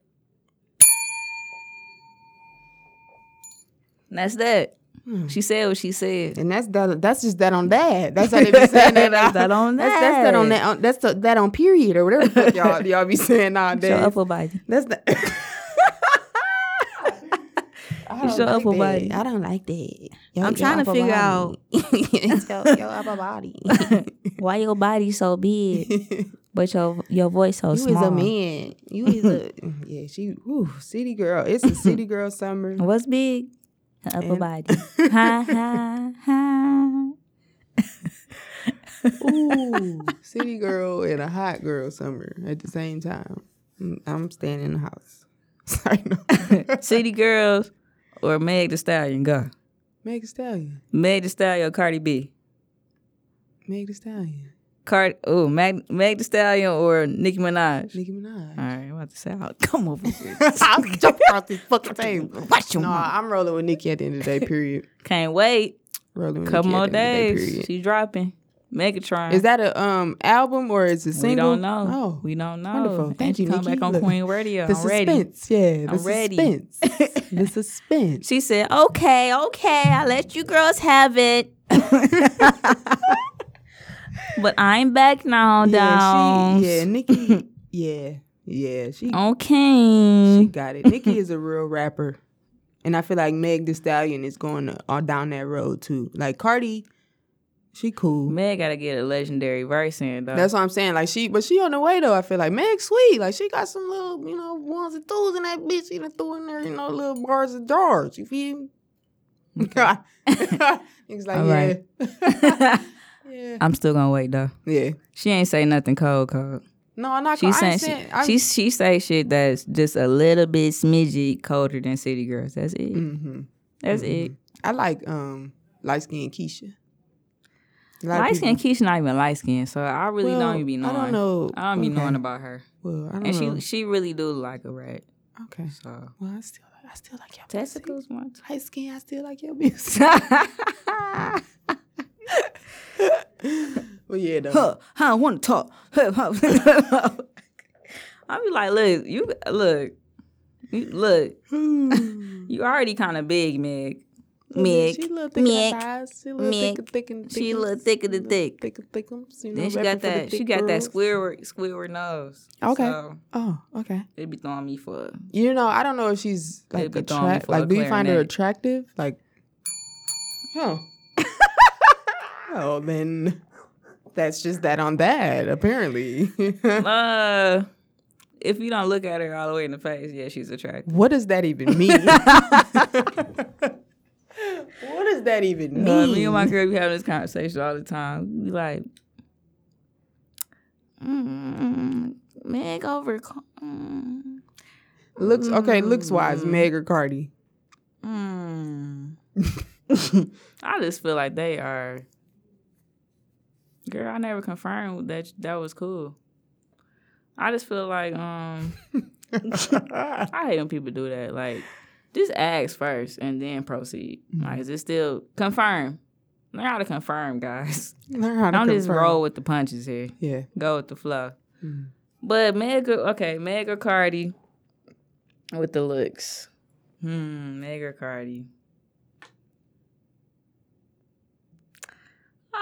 That's that. Hmm. She said what she said. And that's that. That's just that on that. That's how they be saying that. That's that on That's, that's that on that. that. On, that's the, that on period or whatever the fuck y'all y'all be saying Show nowadays. upper body. That's the. I don't like upper that. body. I don't like that. I'm trying to figure body. It's your, your upper body. Why your body so big, but your your voice so you small? You is a man. You is a yeah. She whew, city girl. It's a city girl summer. What's big? Her upper And- body. ha ha ha. Ooh, city girl and a hot girl summer at the same time. Mm, I'm staying in the house. Sorry, no. City girls or Meg the Stallion? Go. Meg the Stallion. Meg the Stallion or Cardi B? Meg the Stallion. Card. Oh, Meg, Meg the Stallion or Nicki Minaj? Nicki Minaj. All right, I'm about to say, I'll come over here. I'll jump across this fucking table. Watch your No, mouth. I'm rolling with Nicki at the end of the day. Period. Can't wait. Rolling with Couple Nicki more at the end of the days. day, period. She dropping. Megatron. Is that a um album or is it single? we don't know. Oh, we don't know. wonderful. Thank and you, come Nicki. back on Look, Queen Radio. the I'm ready. suspense. Yeah, the I'm ready. suspense. the suspense. She said, "Okay, okay, I'll let you girls have it." But I'm back now, yeah, down. she, yeah, Nicki. yeah, yeah, she Okay. she got it. Nicki is a real rapper, and I feel like Meg The Stallion is going to, uh, down that road too. Like Cardi, she cool. Meg gotta get a legendary verse in though. That's what I'm saying. Like she, but she on the way though. I feel like Meg sweet. Like she got some little, you know, ones and twos in that bitch. She done threw in there, you know, little bars and jars. You feel me? He's like, All yeah, right. yeah, I'm still gonna wait though. yeah. She ain't say nothing cold, cold. No, I'm not. She saying ain't she. I, she she say shit that's just a little bit smidgy colder than City Girls. That's it. hmm That's it. I like um light skinned Keisha. A lot of Light skin Keisha not even light skin, so I really Well, don't even be knowing. I don't know. I don't be knowing about her. Well, I don't And know. she she really do like a rat. okay. So Well, I still, I still like your testicles once. Light skin, I still like your music. well, yeah, though. huh, I want to talk. Huh, huh. I be like, look, you look, you, look, hmm. you already kind of big, Meg. Meg, She a little thick in the Meg, thighs. She a little Meg. thick, thick and She a little thicker than thick. Thick and thickums. You know, Then she got for the that. She thick got that girls. Squidward Squidward nose. Okay. So Oh, okay. they be throwing me for. You know, I don't know if she's like be throwing me attract. for a Like, do you find her attractive? Like, huh? Well, then that's just that on that. Apparently, Uh, if you don't look at her all the way in the face, yeah, she's attractive. what does that even mean? what does that even mean? Uh, me and my girl be having this conversation all the time. We like, mm, Meg over. Mm, looks okay. Looks wise, Meg or Cardi. mm. I just feel like they are. Girl, I never confirmed that that was cool. I just feel like um, I hate when people do that. Like, just ask first and then proceed. Like, is it still confirm? Learn how to confirm, guys. Learn how to Don't just confirm. roll with the punches here. Yeah. Go with the flow. Mm. But Meg, okay, Meg or Cardi with the looks. Hmm, Meg or Cardi.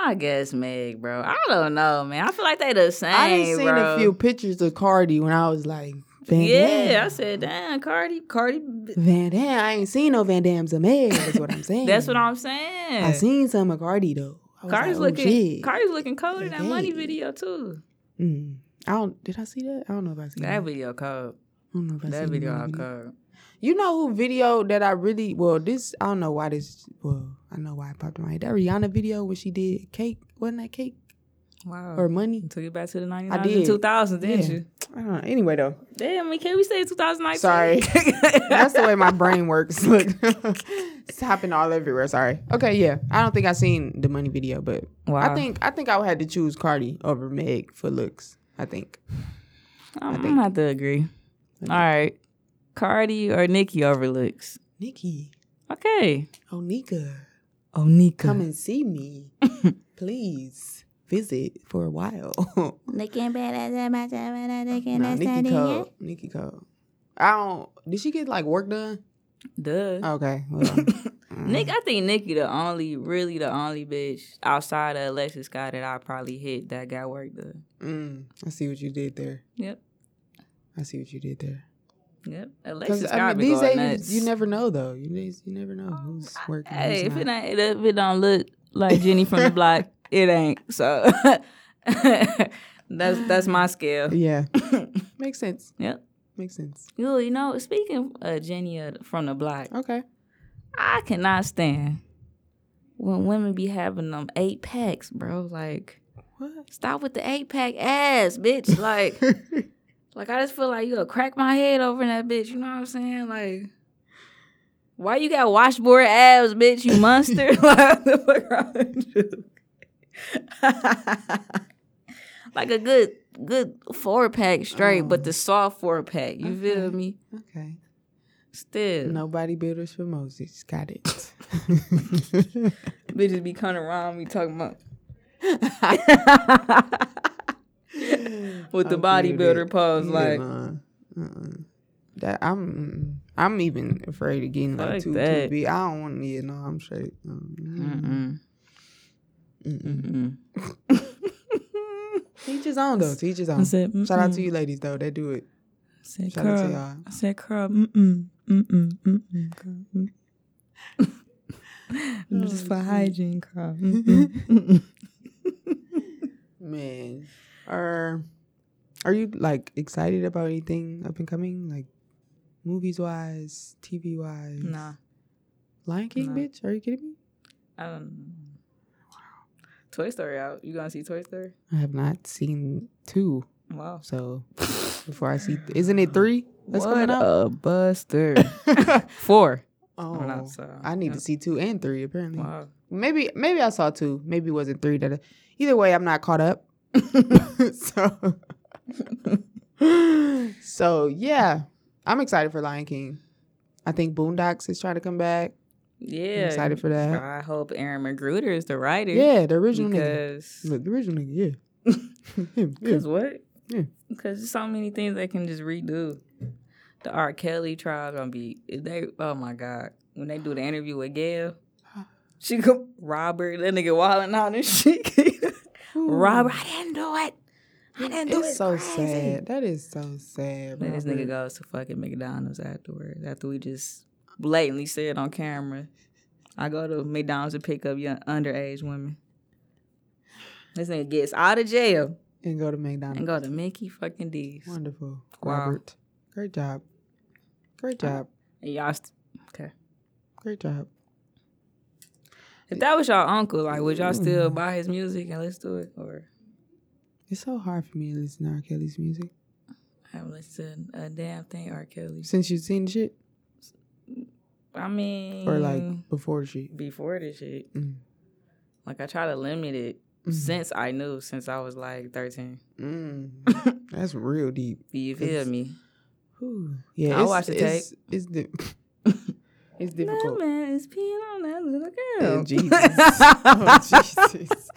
I guess Meg, bro. I don't know, man. I feel like they the same, I done seen bro. a few pictures of Cardi when I was like, Van yeah, Damme. I said, damn, Cardi, Cardi. Van Damme. I ain't seen no Van Damme's of Meg. That's what I'm saying. That's what I'm saying. I seen some of Cardi though. Cardi's like, oh, looking, shit. Cardi's looking cold in that money video too. Mm. I don't. Did I see that? I don't know if I seen That that. video cold. I don't know if I That seen video the all video. cold. You know who video that I really well this I don't know why this well I know why it popped in my head. That Rihanna video when she did cake wasn't that cake Wow. or money? Took it back to the 99s I did. 2000s, didn't Yeah. you? I don't know. Anyway though, Damn, can't we say 2019? Sorry. that's the way my brain works. Look, it's hopping all everywhere. Sorry. Okay, yeah. I don't think I seen the money video, but Wow. I think I think I would have to choose Cardi over Meg for looks. I think. I'm, think- I'm gonna have to agree. All right. Cardi or Nicki overlooks. Nicki, Okay. oh Nika, Oh, Nika. come and see me, please. Visit for a while. Nah, Nicki Cole. Nicki Cole. I don't. Did she get like work done? Duh. Okay. Well, Nick, I think Nicki the only, really the only bitch outside of Alexis Scott that I probably hit that got work done. mm, I see what you did there. Yep. I see what you did there. Yep. Alexis I mean, these going days nuts. you never know though. You days you never know who's working. Hey, who's if it ain't, if it don't look like Jenny from the block, it ain't. So that's that's my scale. Yeah, makes sense. Yep. Makes sense. You, you know, speaking of Jenny uh, from the block, Okay. I cannot stand when women be having them eight packs, bro. Like, What? stop with the eight pack ass, bitch. Like, like I just feel like you'll crack my head over in that bitch. You know what I'm saying? Like, why you got washboard abs, bitch? You monster. like, what the fuck wrong with you? like a good, good four pack straight, but the oh. soft four pack. You feel me? Okay. Still, Nobody builders for Moses. Got it. bitches be coming around me talking about. With the bodybuilder pose, Yeah, like nah. Uh-uh. That I'm I'm even afraid of getting like too too big. I don't want to. Yeah, no, I'm straight. Mm-mm. mm-mm. Mm-mm. Teach his own though. Teach his own. said, Shout out to you ladies though. That do it. I said, Shout out to y'all. I said, curl. Mm-mm. Mm-mm. Mm-mm. Curl. Mm. Just for hygiene, curl. Mm-mm. Man, are are you like excited about anything up and coming, like movies wise, TV wise? nah. Lion King, Nah. bitch. Are you kidding me? I don't know. Toy Story out. You gonna see Toy Story? I have not seen two, Wow. so before I see, isn't it three? That's what coming out. a buster. Four. oh, not, so, I need yeah. to see two and three. Apparently, Wow. maybe maybe I saw two. Maybe it wasn't three. That either way, I'm not caught up. so, so yeah, I'm excited for Lion King. I think Boondocks is trying to come back. Yeah. I'm excited for that. I hope Aaron McGruder is the writer. Yeah, the original. Because. Look, the original nigga. Yeah. Him, yeah. Because what? Yeah. Because there's so many things they can just redo. The R. Kelly trial gonna be they. Oh my god! When they do the interview with Gayle, she go Robert that nigga wilding out and shit. Robert, I didn't do it. I didn't do It's it. so crazy. sad. That is so sad. Then this nigga goes to fucking McDonald's afterwards. After we just blatantly said on camera, I go to McDonald's to pick up young underage women. This nigga gets out of jail and go to McDonald's. and go to Mickey fucking D's. Wonderful, Wow. Robert. Great job. Great job. And y'all, st- okay. Great job. If that was your uncle, like, would y'all still buy his music and listen to it, or It's so hard for me to listen to R. Kelly's music I haven't listened to a damn thing R. Kelly? since you've seen the shit, I mean, or like before the shit. before this shit, Mm. like I try to limit it Mhm. since I knew, since I was like thirteen. Mm. That's real deep. You feel It's- me? Whew. Yeah, it's, watch the it's, It's, di- it's That difficult. man is peeing on that little Oh, girl. Jesus. oh, Jesus.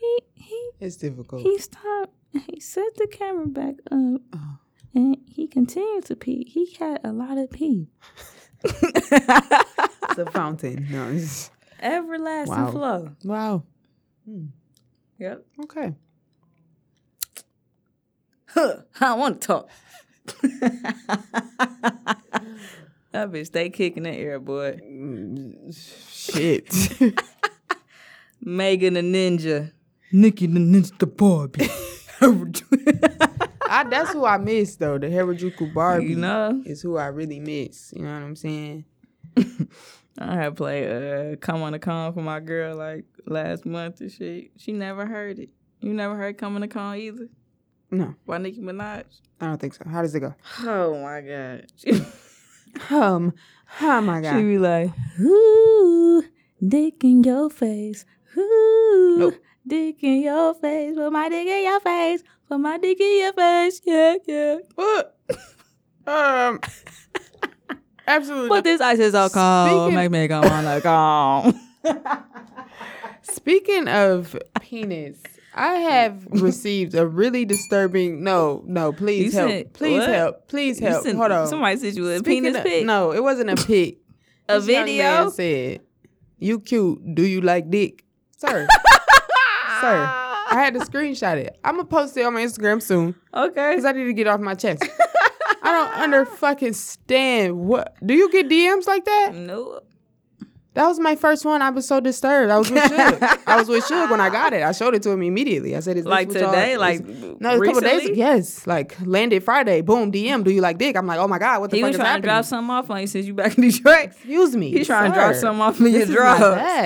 he he It's difficult. he stopped. He set the camera back up, Oh. and he continued to pee. He had a lot of pee. It's a fountain. No, it's, Everlasting Wow. flow. wow. Hmm. Yep. Okay. Huh, I want to talk. that bitch stay kicking the air, boy. Shit. Megan the Ninja. Nicki the Ninja the Barbie. I, that's who I miss though. The Harajuku Barbie you know? is who I really miss. You know what I'm saying? I had played uh, Come on the Cone for my girl like last month and shit. She never heard it. You never heard Come on the Cone either? No, By Nicki Minaj? I don't think so. How does it go? Oh my God. Um, oh my god. she be like, ooh, dick in your face. Ooh, Nope. dick in your face. Put my dick in your face. Put my dick in your face. Yeah, yeah. What? um, absolutely. But this ice is cold. Speaking- Make me go on like, oh. Speaking of penis, I have received a really disturbing. No, no, please help. sent- please what? help. Please help. sent- Hold on. Somebody sent you a Speaking penis of- pic. No, it wasn't a pic. A This young video? man said, "You cute. Do you like dick, sir?" sir, I had to screenshot it. I'm gonna post it on my Instagram soon Okay. because I need to get off my chest. I don't under fucking stand. What do you get DMs like that? No. That was my first one. I was so disturbed. I was with Suge. I was with Suge when I got it. I showed it to him immediately. I said, "Is this Like today? Like no, a couple days. Yes, like landed Friday. Boom, DM. Do you like dick? I'm like, oh my god, what the fuck? He fuck was is trying to drop something off on you since you back in Detroit. Excuse me. He's trying to drop something off in your drugs.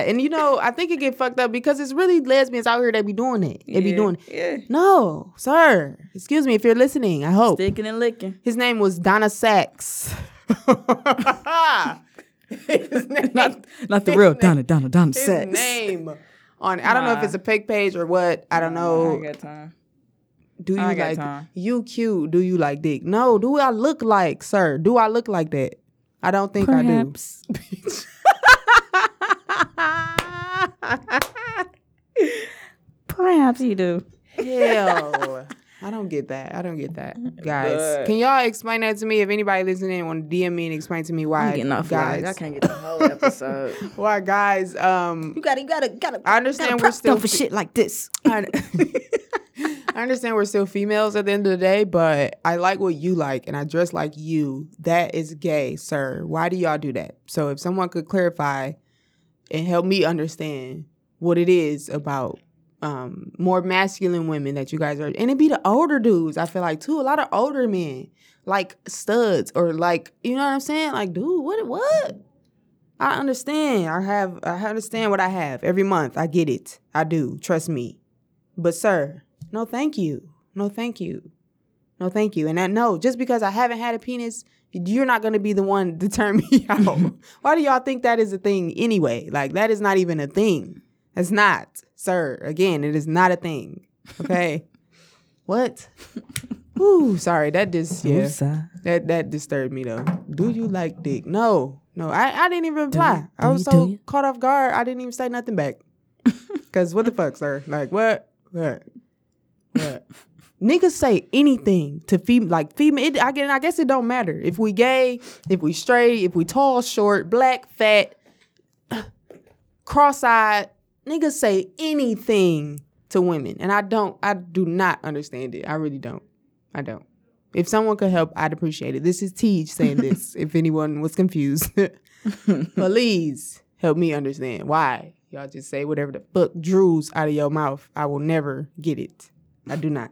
And you know, I think it get fucked up because it's really lesbians out here that be doing it. They be Yeah, doing. Yeah. No, sir. Excuse me if you're listening. I hope. Sticking and licking. His name was Donna Sachs. His name, Not, not the real Donna, Donna, Donna his sex. name on. I don't know if it's a fake page or what. I don't know. ain't got time. Do you I got like time. you cute? Do you like dick? No. Do I look like sir? Do I look like that? I don't think Perhaps. I do. Perhaps you do. Hell. I don't get that. I don't get that. Guys, But- can y'all explain that to me? If anybody listening want to DM me and explain to me why I'm getting off guys, guys. I can't get the whole episode. why guys, um, you gotta, you gotta, gotta. I understand we're still for shit like this. I I understand we're still females at the end of the day, but I like what you like and I dress like you. That is gay, sir. Why do y'all do that? So if someone could clarify and help me understand what it is about um more masculine women that you guys are and it be the older dudes, I feel like too. A lot of older men, like studs or like you know what I'm saying? Like, dude, what what? I understand. I have I understand what I have every month. I get it. I do. Trust me. But sir, no thank you. No thank you. No thank you. And I no, just because I haven't had a penis, you're not gonna be the one to turn me out. Why do y'all think that is a thing anyway? Like that is not even a thing. It's not, sir. Again, it is not a thing. Okay. what? Ooh, sorry. That just yeah. That that disturbed me though. Do you like dick? No, no. I, I didn't even reply. I was you? so caught off guard. I didn't even say nothing back. Cause what the fuck, sir? Like what? What? What? Niggas say anything to fem like female. It, I, get- I guess it don't matter if we gay, if we straight, if we tall, short, black, fat, cross-eyed. Niggas say anything to women, and I don't. I do not understand it. I really don't. I don't. If someone could help, I'd appreciate it. This is Tej saying this. if anyone was confused, please help me understand why y'all just say whatever the fuck drews out of your mouth. I will never get it. I do not.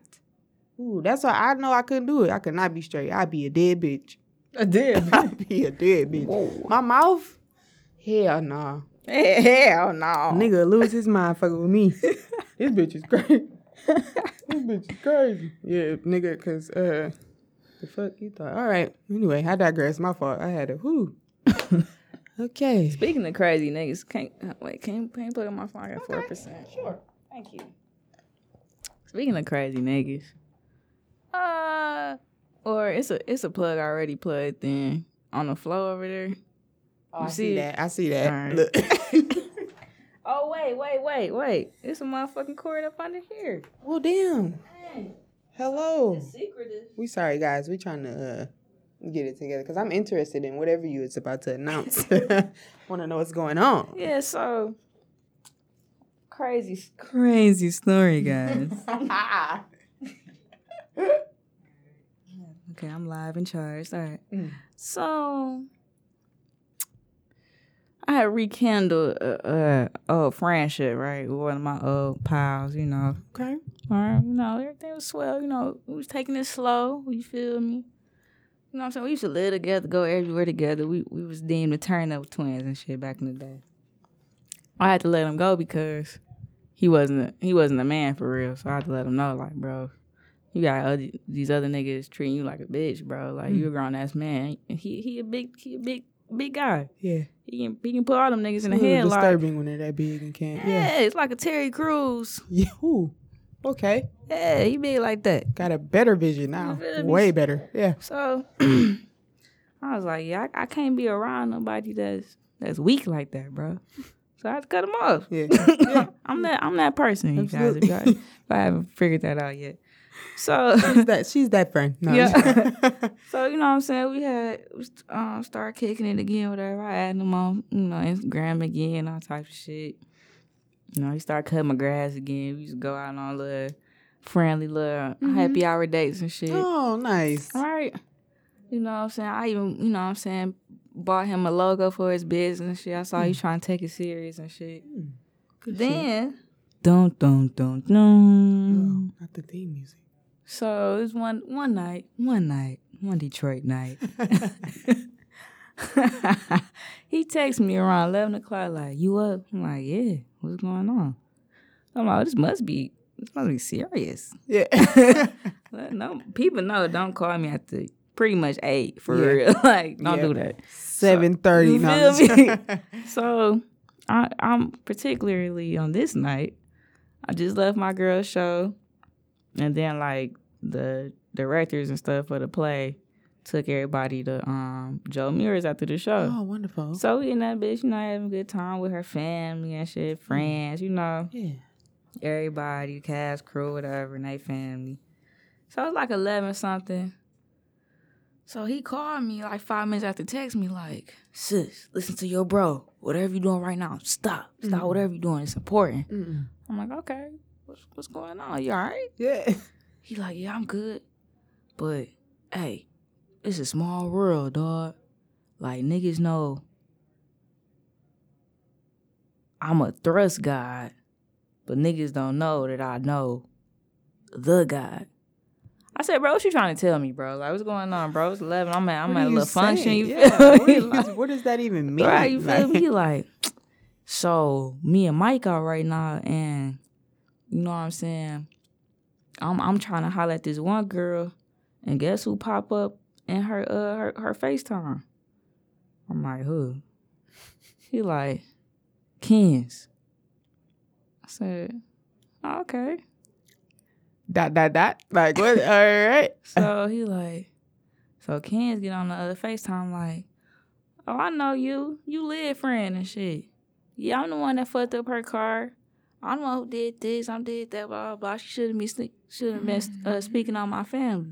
Ooh, that's why I know I couldn't do it. I could not be straight. I'd be a dead bitch. I did. I'd be a dead bitch. My mouth, hell nah. Hell no. Nigga lose his mind fucking with me. this bitch is crazy. this bitch is crazy. Yeah, nigga, cause uh, the fuck you thought? All right. Anyway, I digress. My fault. I had a whoo. okay. Speaking of crazy niggas, can't uh, wait. can't can you plug in my phone? I got four percent. Sure. Thank you. Speaking of crazy niggas, uh, or it's a it's a plug already plugged in on the floor over there. Oh, I You see see that. I see that. All right. Look. Oh wait, wait, wait, wait! It's a motherfucking cord up under here. well, damn. Hello. Secretive. We sorry, guys. We trying to uh, get it together because I'm interested in whatever you is about to announce. Want to know what's going on? Yeah, so crazy, crazy story, guys. okay, I'm live and charged. All right. Mm. So I had rekindled a, a old friendship, right, with one of my old pals. You know, okay. all right, you know, everything was swell. You know, we was taking it slow. You feel me? You know what I'm saying? We used to live together, go everywhere together. We we was deemed the turn up twins and shit back in the day. I had to let him go because he wasn't a, he wasn't a man for real. So I had to let him know, like, bro, you got other, these other niggas treating you like a bitch, bro. Like mm. you a grown ass man. He he a big he a big big guy. Yeah. He can he can put all them niggas in the head little like disturbing when they're that big and can't. yeah. Yeah. it's like a Terry Crews. Yeah. Ooh. Okay. Yeah, he big like that. Got a better vision now. You feel me? Way better. Yeah. So I was like, yeah, I, I can't be around nobody that's that's weak like that, bro. So I had to cut him off. Yeah. yeah. I'm that I'm that person, you guys. Absolutely. if I haven't figured that out yet. So She's that she's that friend. No. Yeah. so you know what I'm saying? We had um start kicking it again, whatever. I added him on, you know, Instagram again, all type of shit. You know, he started cutting my grass again. We used to go out on little friendly little mm-hmm. happy hour dates and shit. oh, nice. All right. You know what I'm saying? I even, you know what I'm saying, bought him a logo for his business and shit. I saw he mm. trying to take it serious and mm. shit. then, dun dun dun dun. Oh, not the theme music. So it was one one night, one night, one Detroit night. he texts me around eleven o'clock, like, "You up?" I'm like, "Yeah." What's going on? I'm like, oh, "This must be, this must be serious." Yeah. No, people know. Don't call me after pretty much eight for Yeah. real. like, don't Yeah. do that. Seven thirty. You no, feel me? So I, I'm particularly on this night. I just left my girl's show, and then like the directors and stuff for the play took everybody to um Joe Muer's after the show. oh, wonderful. So we in that bitch, you know, having a good time with her family and shit, friends, you know, yeah. everybody, cast, crew, whatever, and they family. So it was like eleven something. So he called me like five minutes after text me like, sis, listen to your bro. Whatever you doing right now, stop. Stop whatever you doing. It's important. Mm-mm. I'm like, okay, what's what's going on? You all right? Yeah. He like, yeah, I'm good. But hey, it's a small world, dog. Like niggas know I'm a thrust god, but niggas don't know that I know the god. I said, bro, what you trying to tell me, bro? Like, what's going on, bro? It's 11. I'm at, I'm at a little function. You Yeah, feel what, me? is- Like- what does that even mean? Right, you feel me? Like, so me and Mike out right now, and you know what I'm saying? I'm I'm trying to holler at this one girl, and guess who pop up in her uh her, her FaceTime? I'm like, who? He like, Kens. I said, oh, okay. Dot dot dot. Like what? All right. So he like, so Ken's get on the other FaceTime like, oh, I know you. You live friend and shit. Yeah, I'm the one that fucked up her car. I'm the one who did this. I did that. Blah blah. blah. She should have been sne- should have been uh, speaking on my family.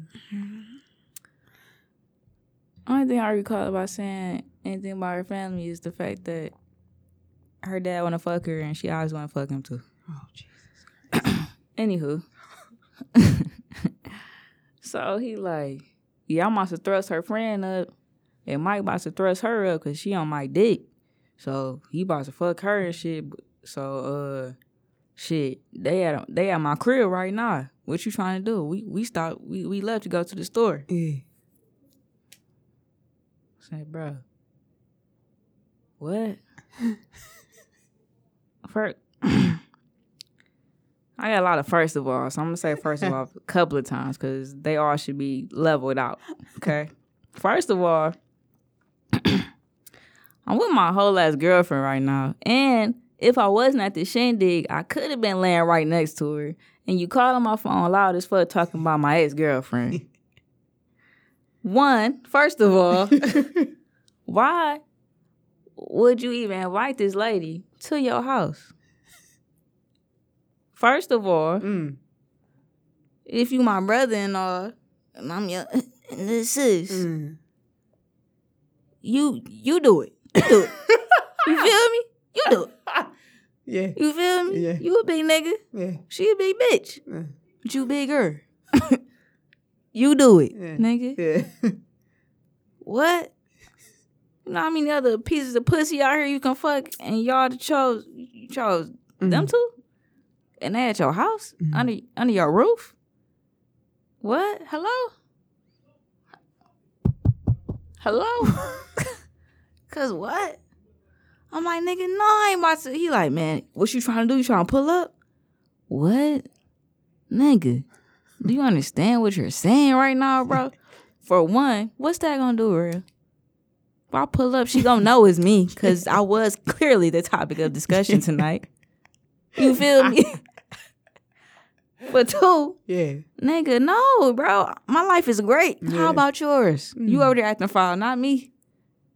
Only thing I recall about saying anything about her family is the fact that her dad want to fuck her and she always want to fuck him too. Oh Jesus. Anywho. so he like, yeah, I'm about to thrust her friend up. And Mike about to thrust her up because she on my dick. So he about to fuck her and shit. So uh shit, they at they at my crib right now. What you trying to do? We we stopped we, we left to go to the store. Yeah. Say, bro. What? First, I got a lot of first of all, so I'm gonna say first of all a couple of times because they all should be leveled out. Okay. first of all, I'm with my whole ass girlfriend right now, and if I wasn't at the shindig, I could have been laying right next to her. And you called on my phone loud as fuck talking about my ex girlfriend. One, first of all, why would you even invite this lady to your house? First of all, Mm. if you my brother-in-law and I'm your and this is Mm. you you do it. You do it. you feel me? You do it. Yeah. You feel me? Yeah. You a big nigga. Yeah. She a big bitch. Yeah. But you bigger. you do it, Yeah. nigga. Yeah. What? You know how many other pieces of pussy out here you can fuck and y'all chose you chose them Mhm. two? And they at your house? Mhm. Under under your roof? What? Hello? Hello? Cause what? I'm like, nigga, no, I ain't about to. He like, man, what you trying to do? You trying to pull up? What? Nigga, do you understand what you're saying right now, bro? For one, what's that gonna do, real? If I pull up, she gonna know it's me, cause I was clearly the topic of discussion tonight. You feel me? For two, Yeah. nigga, no, bro. My life is great. Yeah. How about yours? You Mm. over there acting foul, not me.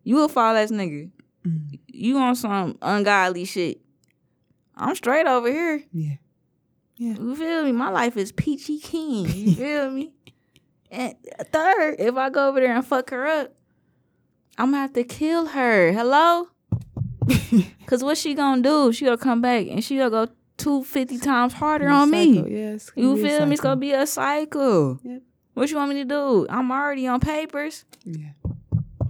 You a foul ass nigga. Mm. You on some ungodly shit. I'm straight over here. Yeah. Yeah. You feel me? My life is peachy keen. You feel me? And third, if I go over there and fuck her up, I'm gonna have to kill her. Hello? Cause what she gonna do? She gonna come back and she gonna go two fifty times harder on Psycho, me. Yes. You feel me? It's gonna be a cycle. Yep. What you want me to do? I'm already on papers. Yeah.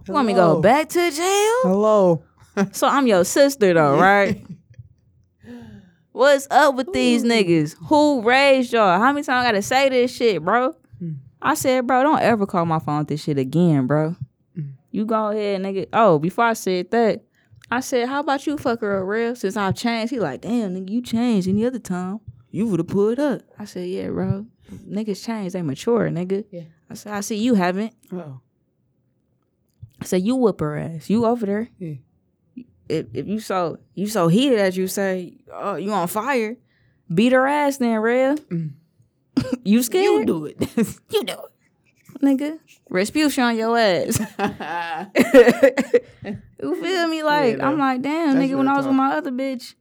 You want me to go back to jail? Hello. So I'm your sister though, right? What's up with these niggas? Who raised y'all? How many times I gotta say this shit, bro? Hmm. I said, bro, don't ever call my phone with this shit again, bro. Hmm. You go ahead, nigga. Oh, before I said that, I said, how about you fuck her up real? Since I've changed, he like, damn, nigga, you changed any other time. You would have pulled up. I said, yeah, bro. Niggas change, they mature, nigga. Yeah. I said, I see you haven't. Oh. Said, you whoop her ass. You over there. Yeah. If if you so you so heated as you say, oh, you on fire, beat her ass then, real. Mm. you scared? You do it. You do it. Nigga. Respution on your ass. you feel me? Like, Yeah, I'm like, damn, nigga, when I was with my other bitch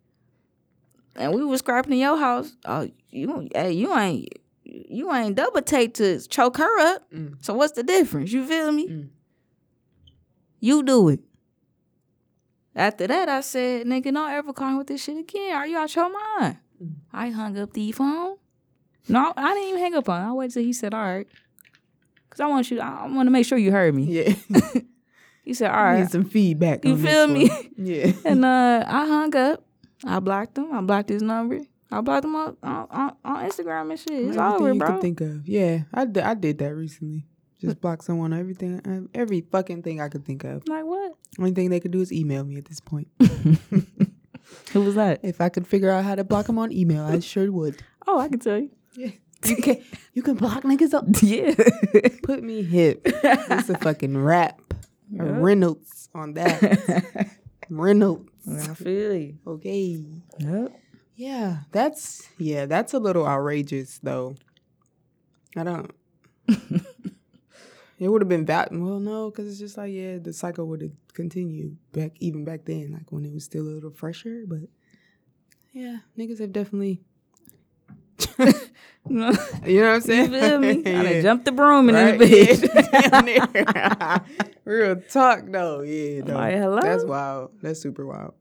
and we was scrapping in your house, oh, you hey, you ain't you ain't double take to choke her up. Mm. So what's the difference? You feel me? Mm. You do it. After that, I said, nigga, don't ever call me with this shit again. Are you out your mind? I hung up the phone. No, I didn't even hang up on. him. I waited till he said, all right. Cause I want you. I want to make sure you heard me. Yeah. He said, all right. Need some feedback. You feel me? one. Yeah. And uh, I hung up. I blocked him. I blocked his number. I blocked him on on, on, Instagram and shit. It's Everything over, you bro. could think of. Yeah, I I did that recently. Just block someone. Everything, uh, every fucking thing I could think of. like what? Only thing they could do is email me at this point. Who was that? if I could figure out how to block them on email, I sure would. Oh, I can tell you. Yeah. You can you can block niggas up. Yeah. Put me hip. It's a fucking rap. Yeah. Reynolds on that. Reynolds. I feel you. Okay. Yep. Yeah, that's yeah, that's a little outrageous though. I don't. It would have been that. Well, no, because it's just like yeah, the cycle would have continued back even back then, like when it was still a little fresher. But yeah, niggas have definitely. You know what I'm saying? feel me? I yeah. done jumped the broom in Right? this bitch. Yeah, damn near. Real talk though, yeah. Though. Like, hello? That's wild. That's super wild.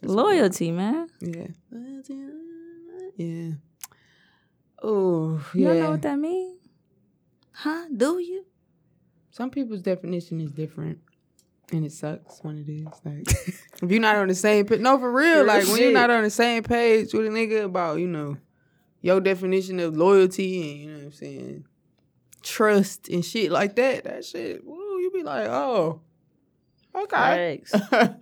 That's Loyalty, man. yeah. Yeah. Oh, You yeah. don't know what that means? Huh? Do you? Some people's definition is different. And it sucks when it is. Like if you're not on the same page no for real, like when you're not on the same page with a nigga about, you know, your definition of loyalty and you know what I'm saying, trust and shit like that, that shit, woo, you be like, oh, okay.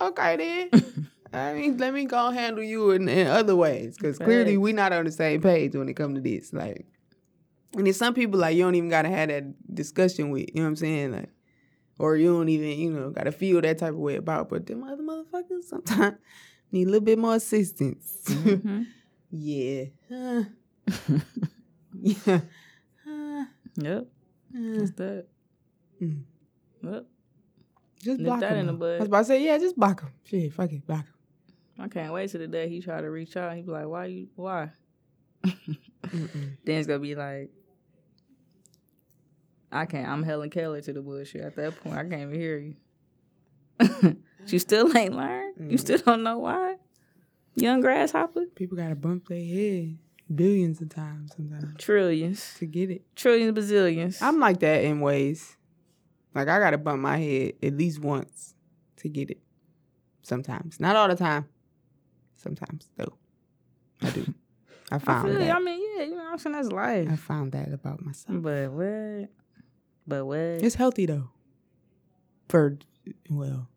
Okay then. I mean, let me go handle you in, in other ways because clearly we not on the same page when it come to this. Like, and there's some people like you don't even gotta have that discussion with. You know what I'm saying? Like, or you don't even you know gotta feel that type of way about. But them other motherfuckers sometimes need a little bit more assistance. Mhm. yeah. Uh, yeah. Uh, Yep. uh, That's that. Mm. Yep. just Nip block that in them. the I was about to say, yeah, just block them. Shit, fuck it, block them. I can't wait till the day he try to reach out. He be like, "Why you? Why?" Then it's gonna be like, I can't. I'm Helen Keller to the bullshit. At that point, I can't even hear you. you still ain't learned. You Mm. still don't know why. Young grasshopper. People gotta bump their head billions of times sometimes Trillions, to get it. trillions, bazillions. I'm like that in ways. Like I gotta bump my head at least once to get it. Sometimes, not all the time. Sometimes though, I do. I I found you. that. I mean, yeah, you know what I'm saying? That's life. I found that about myself. But what? But what? It's healthy though. For well,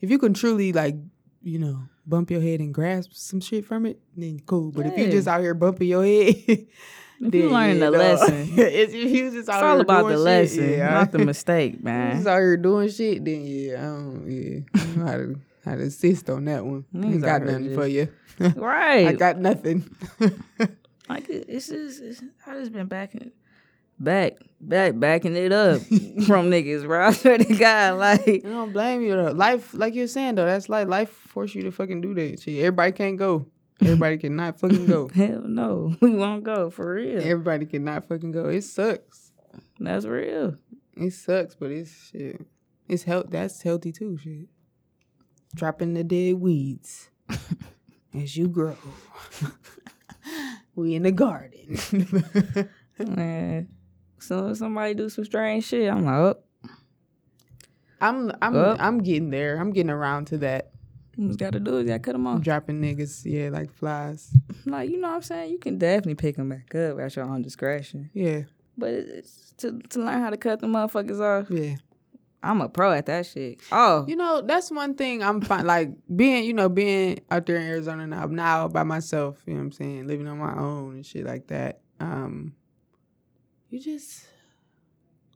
if you can truly like, you know, bump your head and grasp some shit from it, then cool. But if you Yeah. just out here bumping your head, if you learning the lesson, it's, you just it's all about the shit, lesson, yeah, not the mistake, If you man. just out here doing shit, then yeah, I don't, yeah, I know how to how to assist on that one. I ain't got nothing just- for you. right. I got nothing. like it- it's just it's, I just been back in back, back, backing it up from niggas, bro. I swear to God, like I don't blame you though. Life, like you're saying though, that's like life force you to fucking do that shit. Everybody can't go. Everybody cannot fucking go. hell no, we won't go for real. Everybody cannot fucking go. It sucks. That's real. It sucks, but it's shit. It's health. That's healthy too. Shit. Dropping the dead weeds as you grow. we in the garden. Man, so if somebody do some strange shit, I'm like, oh, I'm I'm. I'm getting there. I'm getting around to that. you just gotta do it. You gotta cut them off. Dropping niggas, yeah, like flies. Like you know what I'm saying. You can definitely pick them back up at your own discretion. Yeah, But it's to to learn how to cut the motherfuckers off. yeah. I'm a pro at that shit. Oh, You know, that's one thing I'm fine. Like being, you know, being out there in Arizona now, now by myself. You know what I'm saying? Living on my own and shit like that. Um, you just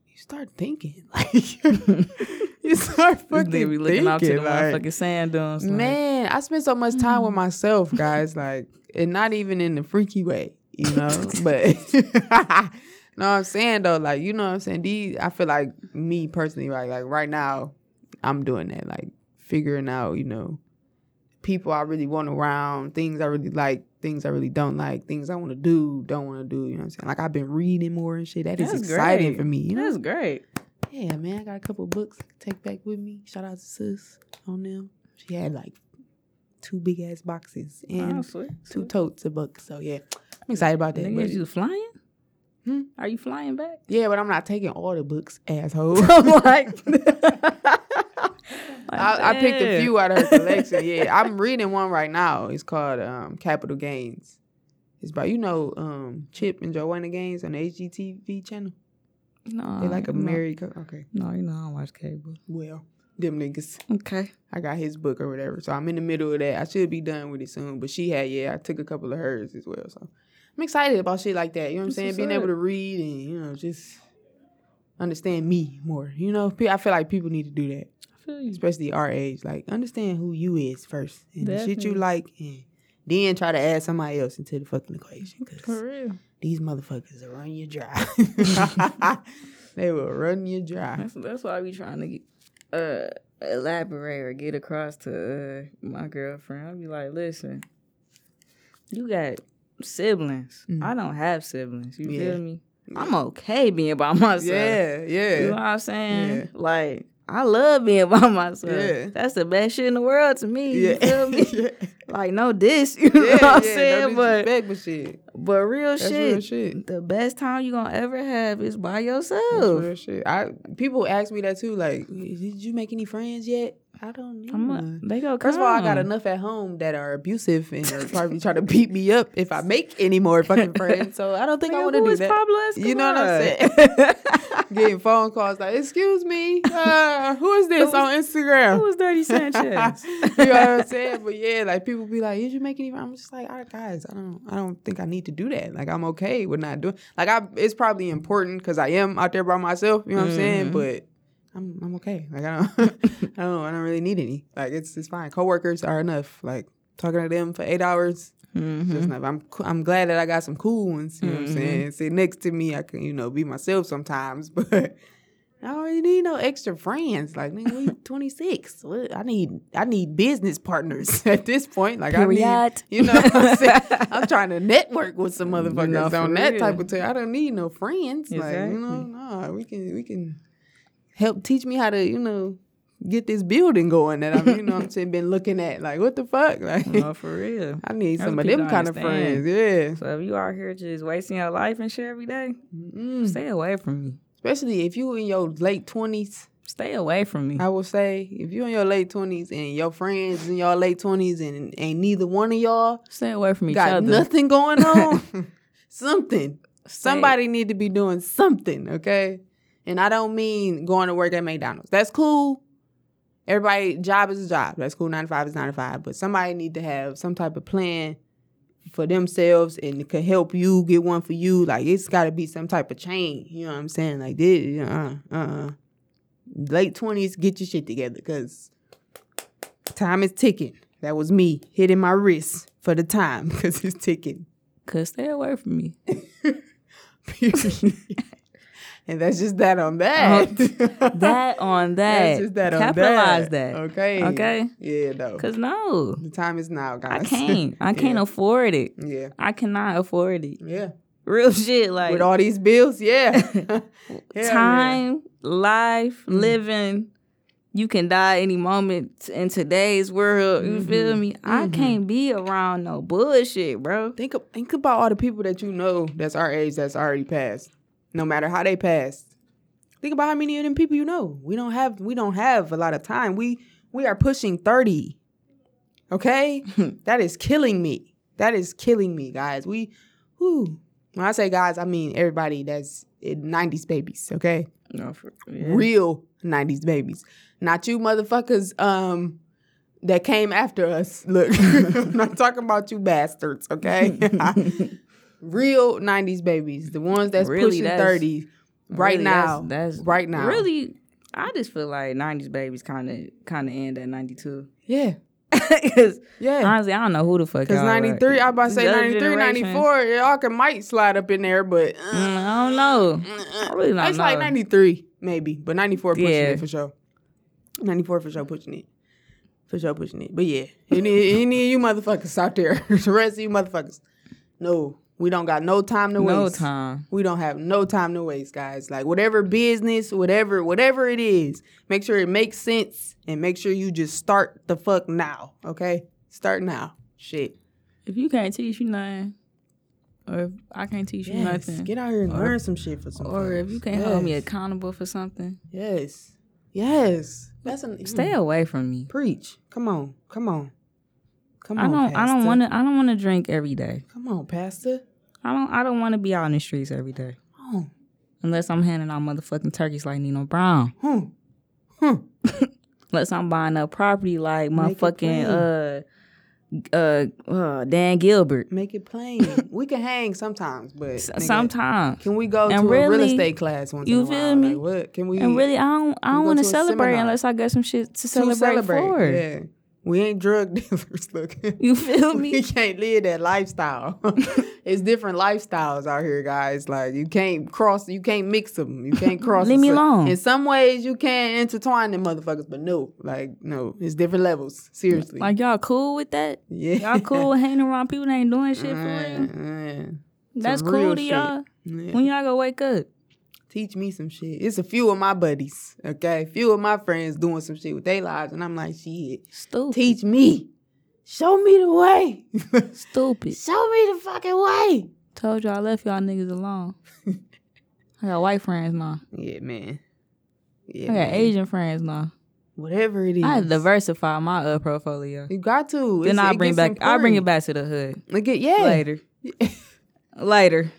you start thinking like you start fucking nigga be looking out to the thinking, like, motherfucking sand dunes. like, Man, I spend so much time with myself, guys. Like, and not even in the freaky way, you know. but what I'm saying though, like you know what I'm saying. These, I feel like me personally, right? Like right now, I'm doing that, like figuring out, you know, people I really want around, things I really like, things I really don't like, things I want to do, don't want to do. You know what I'm saying? Like I've been reading more and shit. That is That's exciting great. for me. You know? That's great. Yeah, man, I got a couple books I take back with me. Shout out to sis on them. She had like two big ass boxes and Oh, sweet. two totes of books. So yeah, I'm excited about that. Nigga, but- is you flying? Hmm? Are you flying back? yeah, but I'm not taking all the books, asshole. like, I, I picked a few out of her collection. Yeah, I'm reading one right now. It's called um, Capital Gaines. It's by you know um, Chip and Joanna Gaines on the HGTV channel. No, They like a no. married. Okay, No, you know I don't watch cable. well, them niggas. Okay. I got his book or whatever. So I'm in the middle of that. I should be done with it soon. But she had, yeah, I took a couple of hers as well. So I'm excited about shit like that. You know what I'm That's saying? Being able to read and, you know, just understand me more. You know, I feel like people need to do that, feel you. especially our age. Like, understand who you is first and the shit you like. And then try to add somebody else into the fucking equation. Cause For real. these motherfuckers will run you dry. they will run you dry. That's that's why I be trying to get, uh elaborate or get across to uh, my girlfriend. I'll be like, listen, you got siblings. Mm. I don't have siblings. You Yeah. feel me? I'm okay being by myself. Yeah, yeah. You know what I'm saying? Yeah. Like, I love being by myself. Yeah. That's the best shit in the world to me. yeah. You feel me? yeah. Like, no diss. You know yeah, what I'm saying? no but, but shit. but real That's shit, real shit. the best time you're going to ever have is by That's yourself. real shit. I people ask me that too. Like, did you make any friends yet? I don't need I'm one. a, they go First of all, I got enough at home that are abusive and are probably trying to beat me up if I make any more fucking friends. So I don't think I want to do that. Pablo You know what I'm saying? Getting phone calls like, "Excuse me, uh, who is this Who on Instagram?" Who is Dirty Sanchez? you know what I'm saying? But yeah, like people be like, "Did you make any?" I'm just like, "All right, guys, I don't, I don't think I need to do that. Like, I'm okay with not doing. Like, I, it's probably important because I am out there by myself. You know what I'm saying? Mhm. But I'm, I'm okay. Like, I don't, I don't, I don't really need any. Like, it's, it's fine. Coworkers are enough. Like, talking to them for eight hours, Mhm. just enough. I'm, I'm glad that I got some cool ones. You know what I'm saying? Sit next to me, I can, you know, be myself sometimes, but. I don't really need no extra friends. Like, nigga, we 26. What? I need I need business partners at this point. Like, I need you know. I'm, saying? I'm trying to network with some motherfuckers No, on that real. type of thing. I don't need no friends. Like, you know, Exactly. no, we can we can help teach me how to, you know, get this building going that I'm, you know I'm saying, been looking at. Like, what the fuck? Like no, for real. I need some of them kind of friends. Yeah. So if you out here just wasting your life and shit every day, Mm. stay away from me. Especially if you in your late twenties. Stay away from me. I will say if you're in your late twenties and your friends in your late twenties and ain't neither one of y'all Stay away from each got other. nothing going on, something. Stay- Somebody need to be doing something, okay? And I don't mean going to work at McDonald's. That's cool. Everybody, job is a job. That's cool. Nine to five is nine to five. But somebody need to have some type of plan for themselves and it could help you get one for you. Like it's got to be some type of chain. You know what I'm saying? Like this, uh, uh, uh. Late twenties, get your shit together because time is ticking. That was me hitting my wrist for the time because it's ticking. Cause stay away from me. And that's just that on that. that on that. That's just that on Capitalize that. that. Okay. Okay. Yeah, though. Cause no, The time is now, guys. I can't. I can't Yeah. afford it. Yeah. I cannot afford it. Yeah. Real shit. Like With all these bills, yeah. Hell yeah. time, life, Mm. living. You can die any moment in today's world. You feel Mm-hmm. me? I can't be around no bullshit, bro. Think think about all the people that you know that's our age that's already passed. No matter how they passed. Think about how many of them people you know. We don't have we don't have a lot of time. We we are pushing 30. Okay? that is killing me. That is killing me, guys. We. When I say guys, I mean everybody that's in 90s babies, okay? No, for, Real 90s babies. Not you motherfuckers um that came after us. Look, I'm not talking about you bastards, okay? Real 90s babies, the ones that's Really, pushing that's- 30 right Really, now. That's, that's right now. Really, I just feel like '90s babies kind of kind of end at '92. Yeah. Because Yeah. honestly, I don't know who the fuck. Because y'all are. 93, I about to say These 93, 94, y'all can might slide up in there, but uh, mm, I don't know. I really don't it's know. like 93, maybe, but 94 pushing Yeah. it for sure. 94 for sure pushing it. For sure pushing it. But yeah, any, any of you motherfuckers out there, the rest of you motherfuckers, no, we don't got no time to no waste. No time. We don't have no time to waste, guys. Like whatever business, whatever, whatever it is, make sure it makes sense and make sure you just start the fuck now. Okay? Start now. Shit. If you can't teach you nothing, or if I can't teach you Yes. nothing, Get out here and Or- learn some shit for some or if you can't hold me accountable for something, Yes. Yes. That's an stay mm, away from me. preach. Come on. Come on. Come I don't. I don't want to. I don't want to drink every day. Come on, Pastor. I don't. I don't want to be out in the streets every day on. unless I'm handing out motherfucking turkeys like Nino Brown. Hmm. Hmm. Unless I'm buying up property like motherfucking uh uh uh Dan Gilbert. Make it plain. we can hang sometimes, but nigga, Sometimes. Can we go And to a real estate class once you in a feel while? me? Like, what can we? And really, I don't. I don't want to celebrate unless I got some shit to to celebrate, for. Yeah, we ain't drug dealers. Look, You feel we me? can't live that lifestyle. it's different lifestyles out here, guys. Like you can't cross, you can't mix them. You can't cross. Leave me alone. In some ways, you can intertwine them motherfuckers, but no, like no, it's different levels. Seriously, Like y'all cool with that? yeah, Y'all cool with hanging around people that ain't doing shit for real? Man, That's cool to shit. y'all. yeah. When y'all go wake up, teach me some shit. It's a few of my buddies, okay? A few of my friends doing some shit with their lives, and I'm like, shit, stupid, teach me. Show me the way. stupid. Show me the fucking way. Told y'all I left y'all niggas alone. I got white friends now. Yeah, man. Yeah, I got man. Asian friends now. Whatever it is. I diversify my uh, portfolio. You got to. Then I bring back. I bring it back to the hood Like, it- yeah. later. later.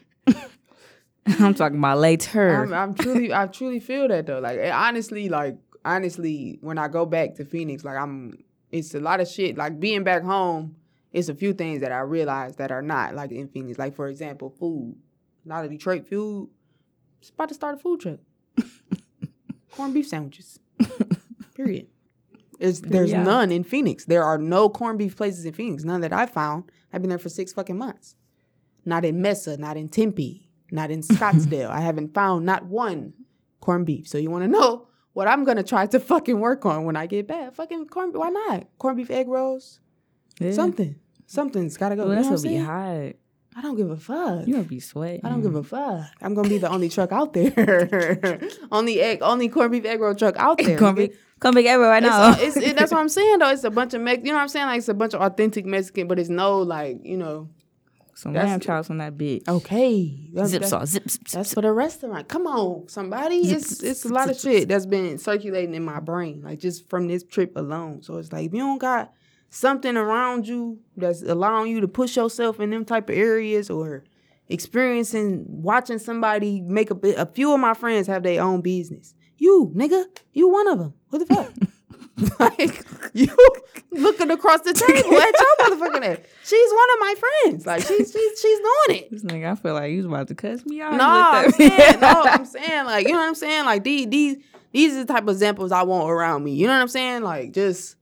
I'm talking about later. I'm, I'm truly, I truly feel that though. Like, honestly, like, honestly, when I go back to Phoenix, like, I'm, it's a lot of shit. Like, being back home, it's a few things that I realize that are not like in Phoenix. Like, for example, food. A lot of Detroit food. It's about to start a food truck. Corned beef sandwiches. Period. It's, there's Yeah. none in Phoenix. There are no corned beef places in Phoenix. None that I've found. I've been there for six fucking months. Not in Mesa, not in Tempe, not in Scottsdale. I haven't found not one corned beef. So you want to know what I'm gonna try to fucking work on when I get back? Fucking corned. Why not corned beef egg rolls? Yeah. Something. Something's gotta go. Well, you that's gonna be hot. I don't give a fuck. You gonna be sweating. I don't give a fuck. I'm gonna be the only truck out there. only egg, only corned beef egg roll truck out there. Come nigga. big, come big everywhere right It's, now. uh, it's, it, that's what I'm saying though. It's a bunch of Mex. You know what I'm saying? Like it's a bunch of authentic Mexican, but it's no like you know. Some that's- lamb chops on that bitch. Okay, that's, zip that- sauce, zip, zip, That's zip. for the restaurant. Come on, somebody. It's it's a lot of shit that's been circulating in my brain, like just from this trip alone. So it's like if you don't got something around you that's allowing you to push yourself in them type of areas or experiencing watching somebody make a bit a few of my friends have their own business. You, nigga, you one of them. What the fuck? like you looking across the table at your motherfucking ass. She's one of my friends. Like she's she's she's doing it. This nigga, I feel like you was about to cuss me out. No, I'm looked at me. saying, no, I'm saying like you know what I'm saying. Like these these these are the type of examples I want around me. You know what I'm saying? Like just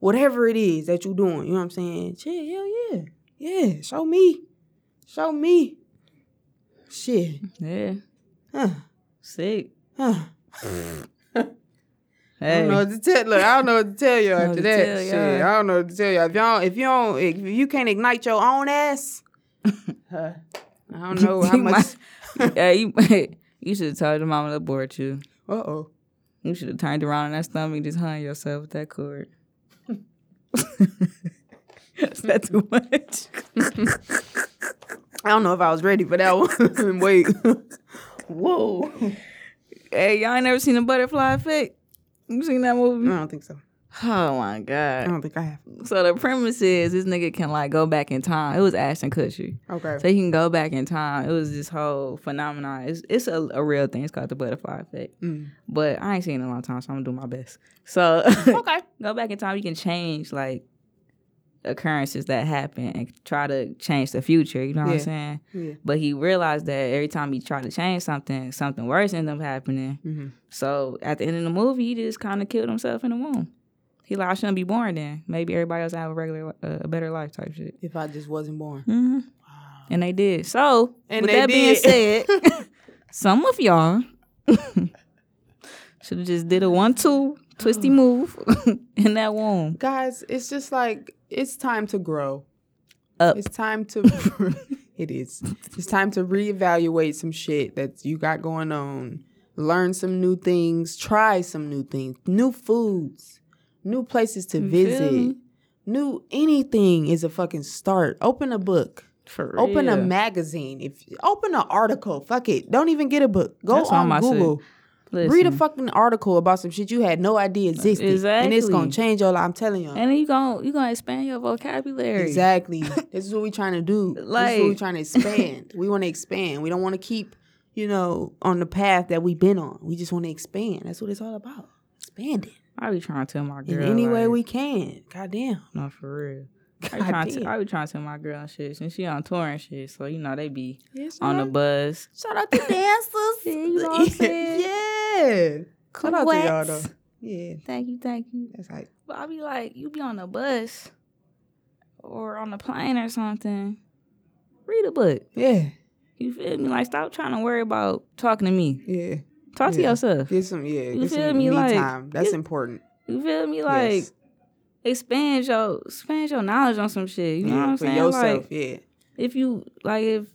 whatever it is that you're doing. You know what I'm saying? Shit, hell yeah, yeah. Show me, show me. Shit, yeah. huh. Sick. I Hey. don't know what to tell. Look, I don't know what to tell you after that. Shit. I don't know what to tell you. If y'all, if you don't, if you can't ignite your own ass, huh. I don't know how much. yeah, you, you should have told your mama to abort you. Uh oh. You should have turned around on that stomach and just hung yourself with that cord. Is that too much? I don't know if I was ready for that one. Wait. Whoa. Hey, y'all ain't never seen a butterfly effect? You seen that movie? I don't think so. Oh my god! I don't think I have. So the premise is this nigga can like go back in time. It was Ashton Kutcher, Okay. so he can go back in time. It was this whole phenomenon. It's it's a, a real thing. It's called the butterfly effect. Mm. But I ain't seen it in a long time, so I'm gonna do my best. So Okay. go back in time. You can change like occurrences that happen and try to change the future. You know what I'm saying? Yeah. But he realized that every time he tried to change something, something worse ended up happening. Mm-hmm. So at the end of the movie, he just kind of killed himself in the womb. He like, I shouldn't be born then. Maybe everybody else have a regular, uh, a better life type shit. If I just wasn't born. hmm And they did. So And with that being said, some of y'all should have just did a one-two twisty mm. move in that womb. Guys, it's just like it's time to grow. Up. It's time to. it is. It's time to reevaluate some shit that you got going on. Learn some new things. Try some new things. New foods. New places to visit. New anything is a fucking start. Open a book. For Open a magazine. If open an article. Fuck it. Don't even get a book. Go That's on to- Google. Read a fucking article about some shit you had no idea existed. And it's gonna change your life. I'm telling you. And then you gon' you gonna expand your vocabulary. Exactly. this is what we're trying to do. this is Like- what we're trying to expand. we want to expand. We don't want to keep, you know, on the path that we've been on. We just want to expand. That's what it's all about. Expanding I be trying to tell my girl in any way we can. Goddamn. No, for real. I be, trying to. I be trying to tell my girl and shit. Since she on tour and shit, so you know they be Yes, on the bus. Shout out to dancers. you know what I'm saying? yeah. Shout out to y'all though. Yeah. Thank you, thank you. That's like But I be like, you be on the bus or on the plane or something. Read a book. yeah, You feel me? Like stop trying to worry about talking to me. yeah. Talk to yourself. Get some yeah. You get feel some me? Like, time. That's you- important. You feel me? Like Yes. Expand your expand your knowledge on some shit. You know yeah, what I'm saying? yourself. Like yeah. if you like if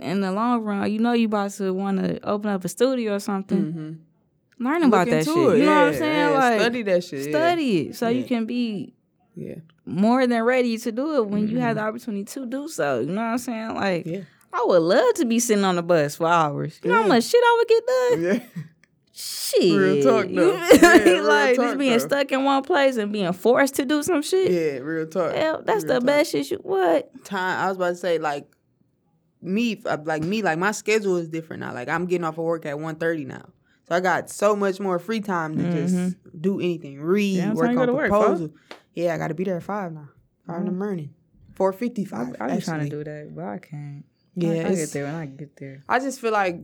in the long run, you know you about to want to open up a studio or something. Mm-hmm. Learn about that shit. You know what I'm saying? like study that shit. yeah. study it so you can be Yeah. more than ready to do it when you have the opportunity to do so. You know what I'm saying? Like Mm-hmm. Yeah. I would love to be sitting on the bus for hours. You know how Yeah. much shit I would get done? Yeah. Shit. Real talk, though. Yeah, like just being though. stuck in one place and being forced to do some shit. Yeah, real talk. Hell, that's Real the talk. best shit you what? Time. I was about to say like me, uh, like me, like my schedule is different now. Like I'm getting off of work at 1.30 now, so I got so much more free time to just do anything, read, Damn, work on to work, proposal. yeah, I got to be there at five now. 5 in the morning. Four fifty five. I. I be trying to do that, but I can't. Yeah, I, I get there when I get there. I just feel like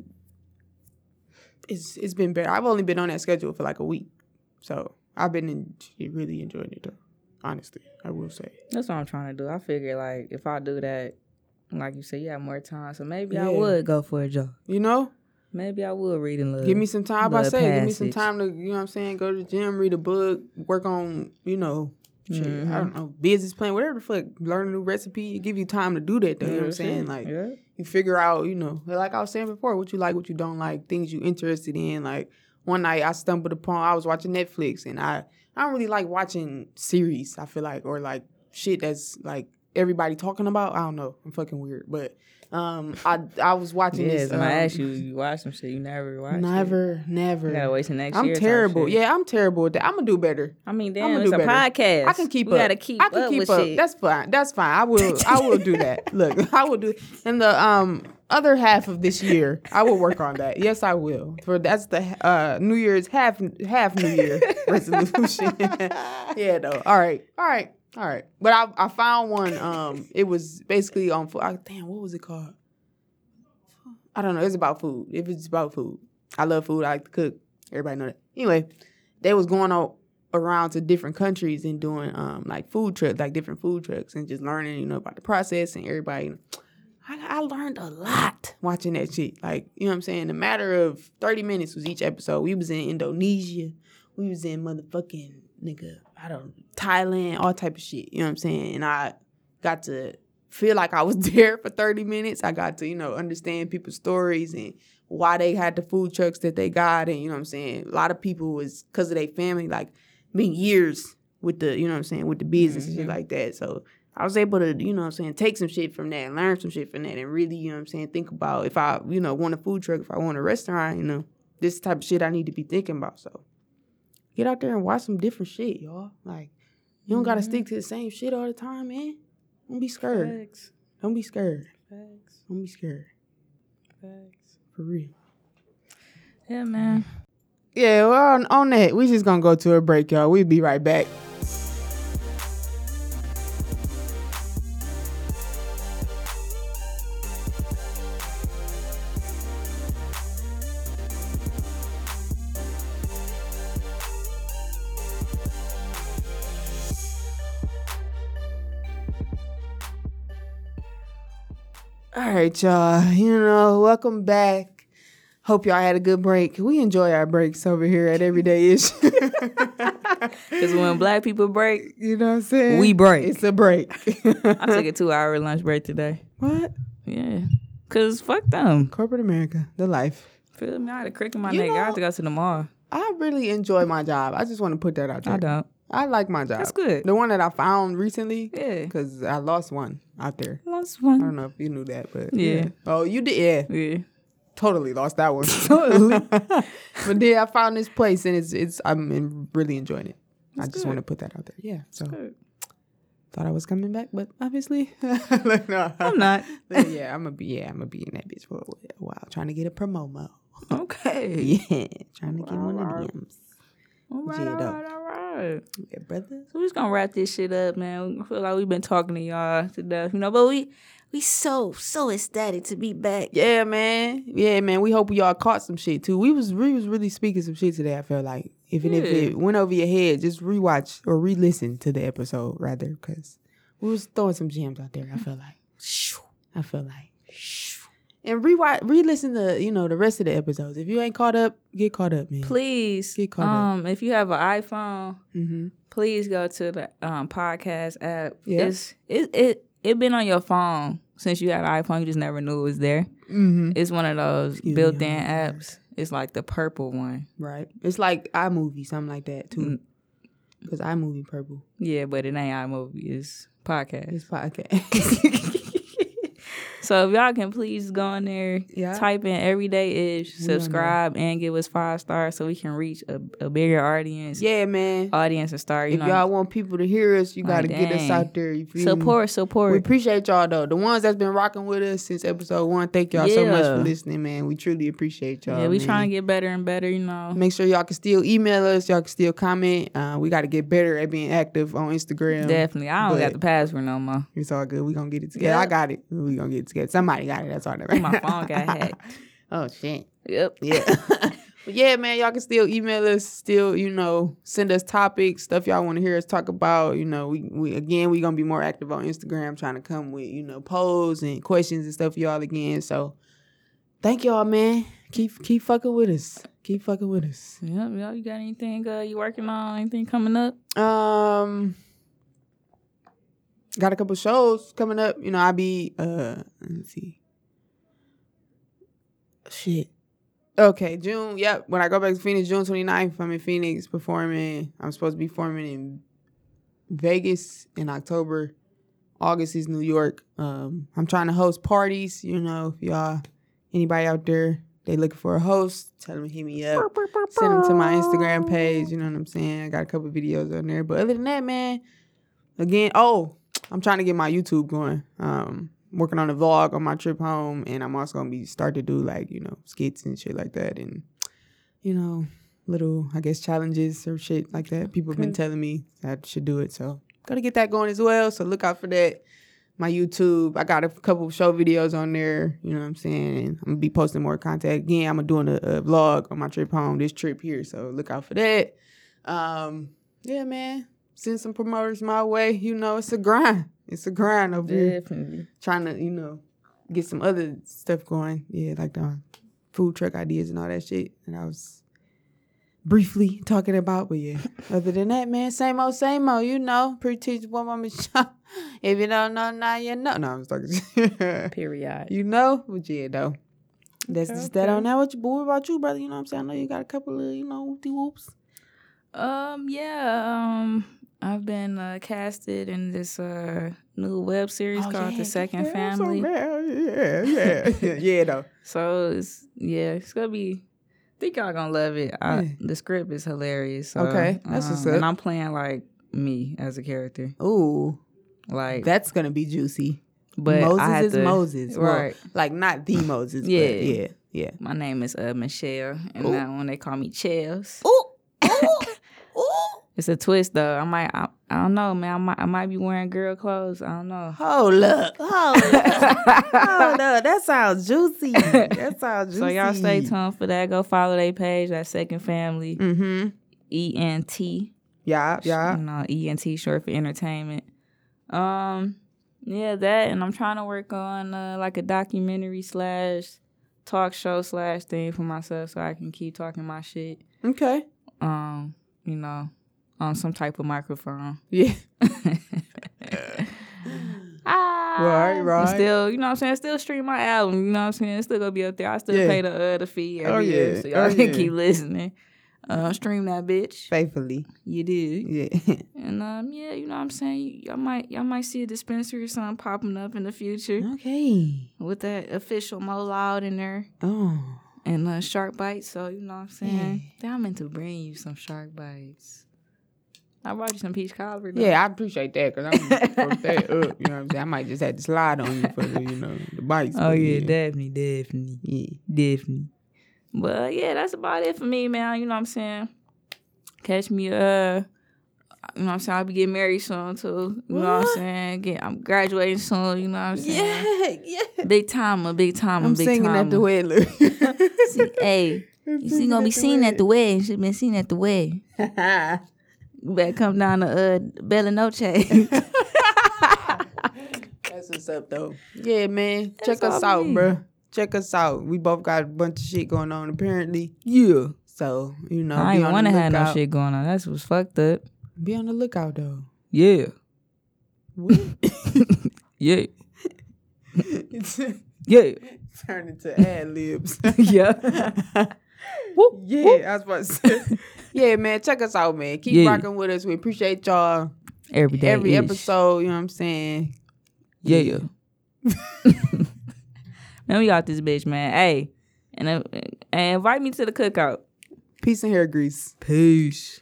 it's it's been better. I've only been on that schedule for like a week, so I've been in, really enjoying it though. Honestly, I will say. That's what I'm trying to do. I figure like if I do that, like you said, you have more time. So maybe I would go for a job. You know, Maybe I would read and love. give me some time. I say, give me some time to you know what I'm saying. Go to the gym, read a book, work on you know. Shit, I mm-hmm. don't know, business plan, whatever the fuck. Learn a new recipe. Give you time to do that, though. You know what I'm saying? Like, yeah. you figure out, you know, like I was saying before, what you like, what you don't like, things you interested in. Like one night I stumbled upon, I was watching Netflix, and I I don't really like watching series. I feel like or like shit that's like everybody talking about. I don't know, I'm fucking weird, but um, I I was watching Yeah, this. so I um, ask you, you watch some shit you never watch. Never, never. You gotta wait till next I'm year. type terrible. Yeah, I'm terrible at that. I'm gonna do better. I mean, damn, do a better. podcast. I can keep we up. gotta keep I can up keep with up. shit. That's fine. That's fine. I will. I will do that. Look, I will do. And the um other half of this year, I will work on that. Yes, I will. For that's the uh New Year's half half New Year resolution. yeah, though. All right. All right. All right. But I I found one. Um, it was basically on. fo- I, damn, what was it called? I don't know. It's about food. If it's about food, I love food. I like to cook. Everybody know that. Anyway, they was going out around to different countries and doing um like food trucks, like different food trucks, and just learning, you know, about the process and everybody. I, I learned a lot watching that shit. Like, you know what I'm saying? A matter of 30 minutes was each episode. We was in Indonesia. We was in motherfucking nigga, I don't Thailand, all type of shit. You know what I'm saying? And I got to feel like I was there for 30 minutes. I got to, you know, understand people's stories and why they had the food trucks that they got. And, you know what I'm saying? A lot of people was because of their family, like, been years with the, you know what I'm saying, with the business and shit mm-hmm. like that. So I was able to, you know what I'm saying, take some shit from that and learn some shit from that and really, you know what I'm saying, think about if I, you know, want a food truck, if I want a restaurant, you know, this type of shit I need to be thinking about. So get out there and watch some different shit, y'all. Like, you don't gotta mm-hmm. stick to the same shit all the time, man. Don't be scared. Facts. Don't be scared. Facts. Don't be scared. Facts. For real. Yeah, man. Yeah, well, on, on that, we just gonna go to a break, y'all. We'll be right back. Right, y'all. You know, welcome back. Hope y'all had a good break. We enjoy our breaks over here at Everyday Ish. Because when black people break, you know what I'm saying? We break. It's a break. I took a two hour lunch break today. what? Yeah. Cause fuck them. Corporate America, the life. Feel me? I had a crick in my You neck. I have to go to the mall. I really enjoy my job. I just want to put that out there. I don't. I like my job. That's good. The one that I found recently, Yeah. because I lost one out there. Lost one. I don't know if you knew that, but Yeah. Oh, you did? Yeah. Yeah. Totally lost that one. totally. but then I found this place, and it's it's I'm in- really enjoying it. I just good. want to put that out there. Yeah. So good. thought I was coming back, but obviously, like, no. I'm not. Yeah, I'm gonna be yeah, I'm gonna be in that bitch for a while, trying to get a promomo. Okay. Yeah, trying to get one of them. All right, Yeah, all right, all right. Yeah, brother. So we're just gonna wrap this shit up, man. I feel like we've been talking to y'all to death, you know, but we we so so ecstatic to be back. Yeah, man. Yeah, man. We hope y'all caught some shit too. We was we was really speaking some shit today. I felt like even if it went over your head, just rewatch or re-listen to the episode rather, because we was throwing some gems out there. I feel like. I feel like. And rewatch, re-listen to you know the rest of the episodes. If you ain't caught up, get caught up, man. Please, Get caught up. um, if you have an iPhone, Mm-hmm. please go to the um podcast app. Yeah. It's it it it been on your phone since you had an iPhone. You just never knew it was there. Mm-hmm. It's one of those Excuse built-in sorry. apps. It's like the purple one. Right. It's like iMovie, something like that too. Mm. Because iMovie purple. Yeah, but it ain't iMovie. It's podcast. It's podcast. So if y'all can please go in there, Yeah. type in everyday ish, on subscribe, and give us five stars so we can reach a, a bigger audience. yeah, man. Audience and start, you if know, y'all want people to hear us, you Like, got to get us out there. You feel me? support, We appreciate y'all though. The ones that's been rocking with us since episode one. Thank y'all so much for listening, man. We truly appreciate y'all. yeah, we man. trying to get better and better, you know. Make sure y'all can still email us. Y'all can still comment. Uh, we got to get better at being active on Instagram. Definitely. I don't got the password no more. It's all good. We gonna get it together. Yeah. I got it. We gonna get it together. Somebody got it. That's all that matters. My phone got hacked. Oh shit. Yep. Yeah. but yeah, man, y'all can still email us, still, you know, send us topics, stuff y'all want to hear us talk about. You know, we, we again we gonna be more active on Instagram, trying to come with, you know, polls and questions and stuff y'all again. So thank y'all, man. Keep keep fucking with us. Keep fucking with us. Yep. Yep. You got anything uh, you working on? Anything coming up? Um got a couple shows coming up. You know, I be uh let's see. Shit. Okay, June. Yep. When I go back to Phoenix, June 29th, I'm in Phoenix performing. I'm supposed to be performing in Vegas in October. August is New York. Um, I'm trying to host parties. You know, if y'all, anybody out there, they looking for a host, tell them to hit me up. Send them to my Instagram page. You know what I'm saying? I got a couple videos on there. But other than that, man, again, oh, I'm trying to get my YouTube going. Um, working on a vlog on my trip home, and I'm also gonna be start to do like you know skits and shit like that, and you know little I guess challenges or shit like that. People have been telling me I should do it, so gotta get that going as well. So look out for that. My YouTube, I got a couple show videos on there. You know what I'm saying? And I'm gonna be posting more content. Again, I'm doing a, a vlog on my trip home, this trip here. So look out for that. Um, yeah, man. Send some promoters my way. You know, it's a grind. It's a grind over here Definitely. trying to, you know, get some other stuff going. Yeah, like the food truck ideas and all that shit. And I was briefly talking about, but yeah. Other than that, man, same old, same old. You know, pre-teach one woman shop. If you don't know, now you know. No, I was talking. Period. you know, but yeah, though. That's Okay, just that okay. on that. What, you, what about you, brother? You know what I'm saying? I know you got a couple of, you know, whoopty whoops. Um, yeah. Um, I've been uh, casted in this uh new web series Oh, called yeah, The Second yeah, I'm so Family. Yeah, yeah, yeah, yeah, though. So it's yeah, it's gonna be. I think y'all gonna love it. I, Yeah. The script is hilarious. So, Okay, that's what's um, up. And I'm playing like me as a character, Ooh, like. that's gonna be juicy. but Moses I is to- Moses, Well, right? like not the Moses. Yeah. but yeah, yeah. My name is uh, Michelle, and Ooh. now when they call me Chels, ooh. It's a twist though. I might, I, I don't know, man. I might, I might be wearing girl clothes. I don't know. Hold up, hold up, hold up. That sounds juicy. That sounds juicy. So y'all stay tuned for that. Go follow their page. That Second Family, Mm-hmm. E N T. Yeah, yeah. You know, E N T short for entertainment. Um, yeah, that, and I'm trying to work on uh, like a documentary slash talk show slash thing for myself, so I can keep talking my shit. Okay. Um, you know, on some type of microphone. Yeah. ah, Right, right. Still, you know what I'm saying? Still stream my album. You know what I'm saying? It's still gonna be up there. I still Yeah. pay the uh, the fee every Oh, year, yeah. so y'all Oh, can yeah. keep listening. Uh, stream that bitch. Faithfully. You do, Yeah. And um, yeah, you know what I'm saying. Y'all might y'all might see a dispensary or something popping up in the future okay. with that official Mo Loud in there Oh. and uh, shark bites. So you know what I'm saying. Then I'm into bring you some shark bites. I brought you some peach cobbler. though. Yeah, I appreciate that because I'm fuck that up. You know what I'm saying? I might just have to slide on you for the, you know, the bites. Oh but yeah, definitely, definitely, yeah. definitely. But yeah, that's about it for me, man. You know what I'm saying. Catch me, uh, you know what I'm saying. I'll be getting married soon too. You know what I'm saying. Get, I'm graduating soon. You know what I'm saying. Yeah, yeah. Big time, a big time, I'm big singing time. at the wedding. See, hey, you see, gonna be seen at the wedding. She been seen at the wedding. wedding. You better come down to uh Bella Noche. That's what's up, though. Yeah, man. That's Check us out, me. bruh. Check us out. We both got a bunch of shit going on, apparently. yeah. So, you know, I be ain't want to have no shit going on. That's what's fucked up. Be on the lookout, though. Yeah. Yeah. Yeah. Turn into ad libs. Yeah. Whoop, yeah, whoop. I was about to say. Yeah, man. Check us out, man. Keep Yeah. rocking with us. We appreciate y'all. Every day. Every episode, you know what I'm saying? Yeah. man, we got this bitch, man. Hey. And, uh, and invite me to the cookout. Peace and hair grease. Peace.